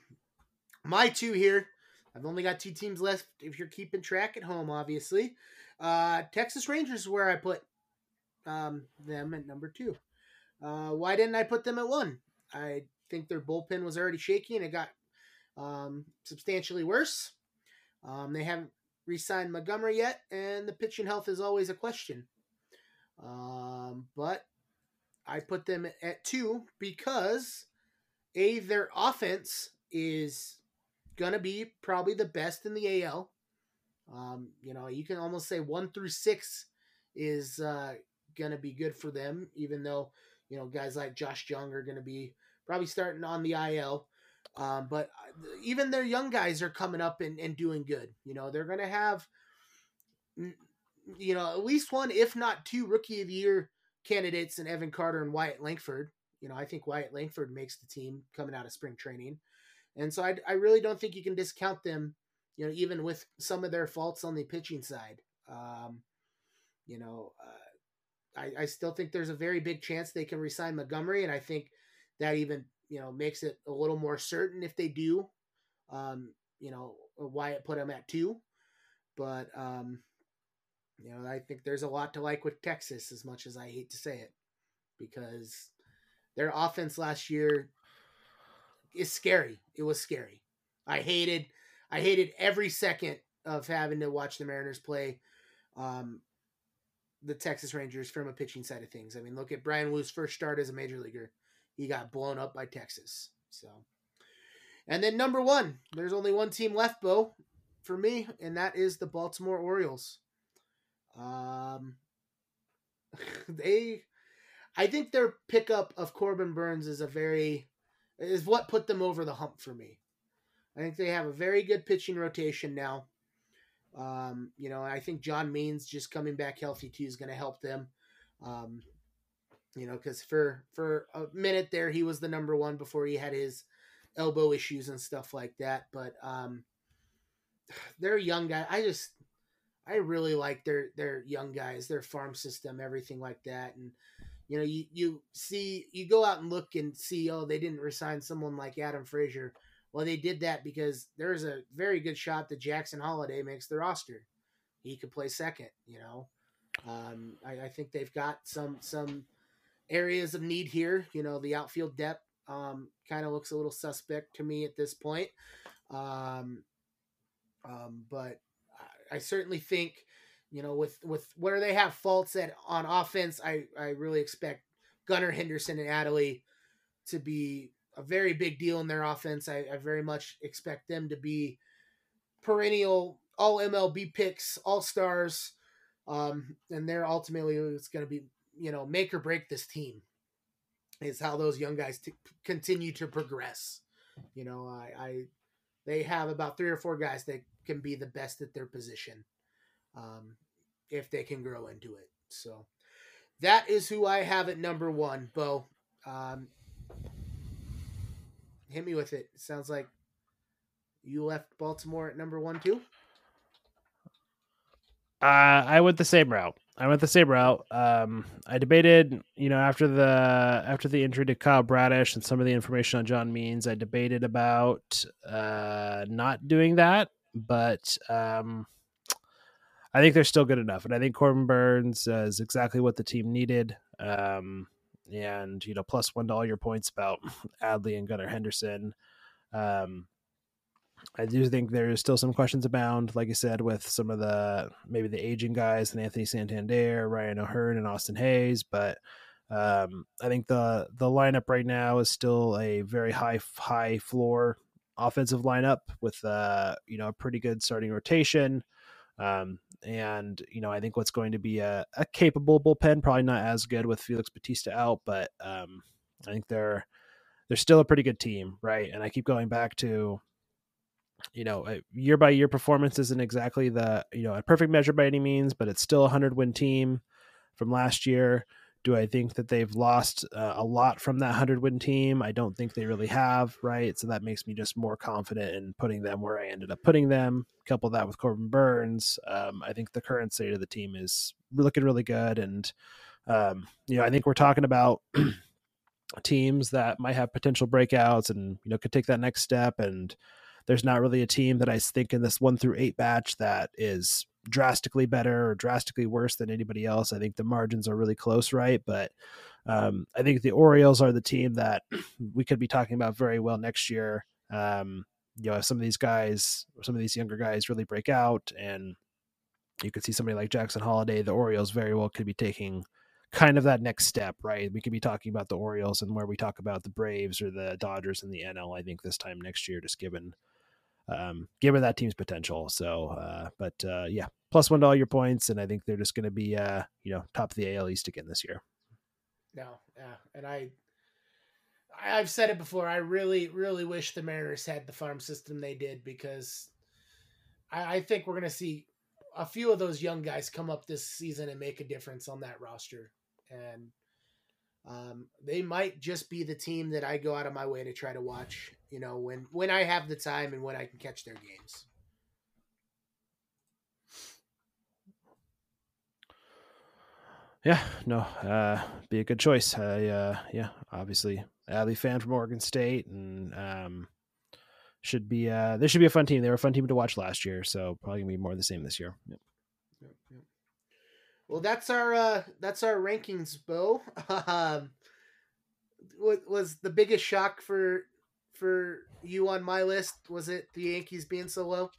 my two here. I've only got two teams left. If you're keeping track at home, obviously, uh, Texas Rangers is where I put um, them at number two. Uh, why didn't I put them at one? I think their bullpen was already shaky and it got um, substantially worse. Um, they haven't re-signed Montgomery yet, and the pitching health is always a question. Um, but I put them at two because a their offense is gonna be probably the best in the AL. Um, you know, you can almost say one through six is uh, gonna be good for them, even though you know guys like Josh Jung are gonna be probably starting on the IL. Um, but uh, even their young guys are coming up and, and doing good. You know, they're gonna have you know at least one, if not two, rookie of the year candidates in Evan Carter and Wyatt Langford. You know, I think Wyatt Langford makes the team coming out of spring training. And so I, I really don't think you can discount them, you know, even with some of their faults on the pitching side. Um, you know, uh, I, I still think there's a very big chance they can resign Montgomery. And I think that even, you know, makes it a little more certain if they do. Um, you know, Wyatt put him at two. But, um, you know, I think there's a lot to like with Texas, as much as I hate to say it, because their offense last year is scary. It was scary. I hated, I hated every second of having to watch the Mariners play um, the Texas Rangers from a pitching side of things. I mean, look at Bryan Woo's first start as a major leaguer. He got blown up by Texas. So, and then number one, there's only one team left, Beau, for me, and that is the Baltimore Orioles. Um, they, I think their pickup of Corbin Burnes is a very is what put them over the hump for me. I think they have a very good pitching rotation now. Um, you know, I think John Means just coming back healthy too is going to help them. Um, you know, because for for a minute there he was the number one before he had his elbow issues and stuff like that. But um, they're young guy. I just I really like their their young guys, their farm system, everything like that. And you know, you you see you go out and look and see, oh, they didn't resign someone like Adam Frazier. Well, they did that because there's a very good shot that Jackson Holliday makes the roster. He could play second, you know. Um, I, I think they've got some some areas of need here. You know, the outfield depth um, kind of looks a little suspect to me at this point. Um, um, but I certainly think, you know, with with where they have faults at on offense, I I really expect Gunnar Henderson and Adley to be a very big deal in their offense. I, I very much expect them to be perennial all MLB picks, all stars. Um, and they're ultimately it's going to be you know make or break this team is how those young guys t- continue to progress. You know, I, I they have about three or four guys that can be the best at their position um, if they can grow into it. So that is who I have at number one, Beau. Um, hit me with it. Sounds like you left Baltimore at number one too.
Uh, I went the same route. I went the same route. Um, I debated, you know, after the after the injury to Kyle Bradish and some of the information on John Means, I debated about uh, not doing that, but um, I think they're still good enough, and I think Corbin Burnes uh, is exactly what the team needed. Um, and you know, plus one to all your points about Adley and Gunnar Henderson. Um, I do think there is still some questions abound, like I said, with some of the maybe the aging guys and Anthony Santander, Ryan O'Hearn, and Austin Hays, But um, I think the the lineup right now is still a very high high floor offensive lineup with uh, you know a pretty good starting rotation. Um, and you know I think what's going to be a, a capable bullpen, probably not as good with Felix Bautista out, but um, I think they're they're still a pretty good team, right? And I keep going back to you know, year by year performance isn't exactly the, you know, a perfect measure by any means, but it's still a 100 win team from last year. Do I think that they've lost uh, a lot from that 100 win team? I don't think they really have, right? So that makes me just more confident in putting them where I ended up putting them. Couple that with Corbin Burnes. Um, I think the current state of the team is looking really good. And, um, you know, I think we're talking about teams that might have potential breakouts and, you know, could take that next step. And, there's not really a team that I think in this one through eight batch that is drastically better or drastically worse than anybody else. I think the margins are really close, right? But um, I think the Orioles are the team that we could be talking about very well next year. Um, you know, if some of these guys, some of these younger guys really break out, and you could see somebody like Jackson Holliday, the Orioles very well could be taking kind of that next step, right? We could be talking about the Orioles and where we talk about the Braves or the Dodgers in the NL, I think this time next year, just given um, given that team's potential. So, uh, but uh, yeah, plus one to all your points, and I think they're just going to be, uh, you know, top of the AL East again this year.
No, yeah, and I, I've said it before. I really, really wish the Mariners had the farm system they did because I, I think we're going to see a few of those young guys come up this season and make a difference on that roster, and um, they might just be the team that I go out of my way to try to watch. You know, when when I have the time and when I can catch their games.
Yeah, no, uh, be a good choice. I, uh, yeah, obviously, Adley fan from Oregon State, and um, should be uh, this should be a fun team. They were a fun team to watch last year, so probably gonna be more the same this year. Yep.
Well, that's our uh, that's our rankings, Beau. um, what was the biggest shock for for you on my list? Was it the Yankees being so low?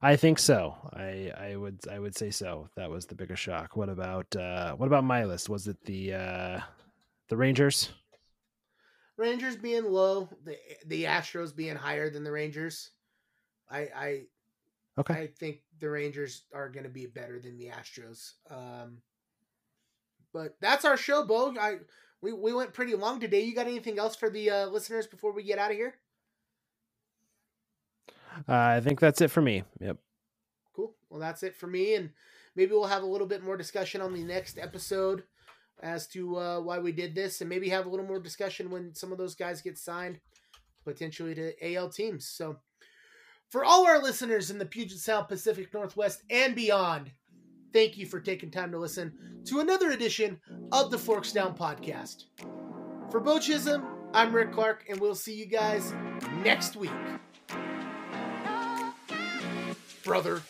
I think so. I I would I would say so. That was the biggest shock. What about uh what about my list? Was it the uh the Rangers?
Rangers being low, the the Astros being higher than the Rangers. I I Okay. I think the Rangers are going to be better than the Astros. Um, but that's our show, Beau. I we, we went pretty long today. You got anything else for the uh, listeners before we get out of here?
Uh, I think that's it for me. Yep.
Cool. Well, that's it for me, and maybe we'll have a little bit more discussion on the next episode as to uh, why we did this, and maybe have a little more discussion when some of those guys get signed, potentially to AL teams. So. For all our listeners in the Puget Sound, Pacific Northwest, and beyond, thank you for taking time to listen to another edition of the Forks Down Podcast. For Beau Chisholm, I'm Rick Clark, and we'll see you guys next week. Brother.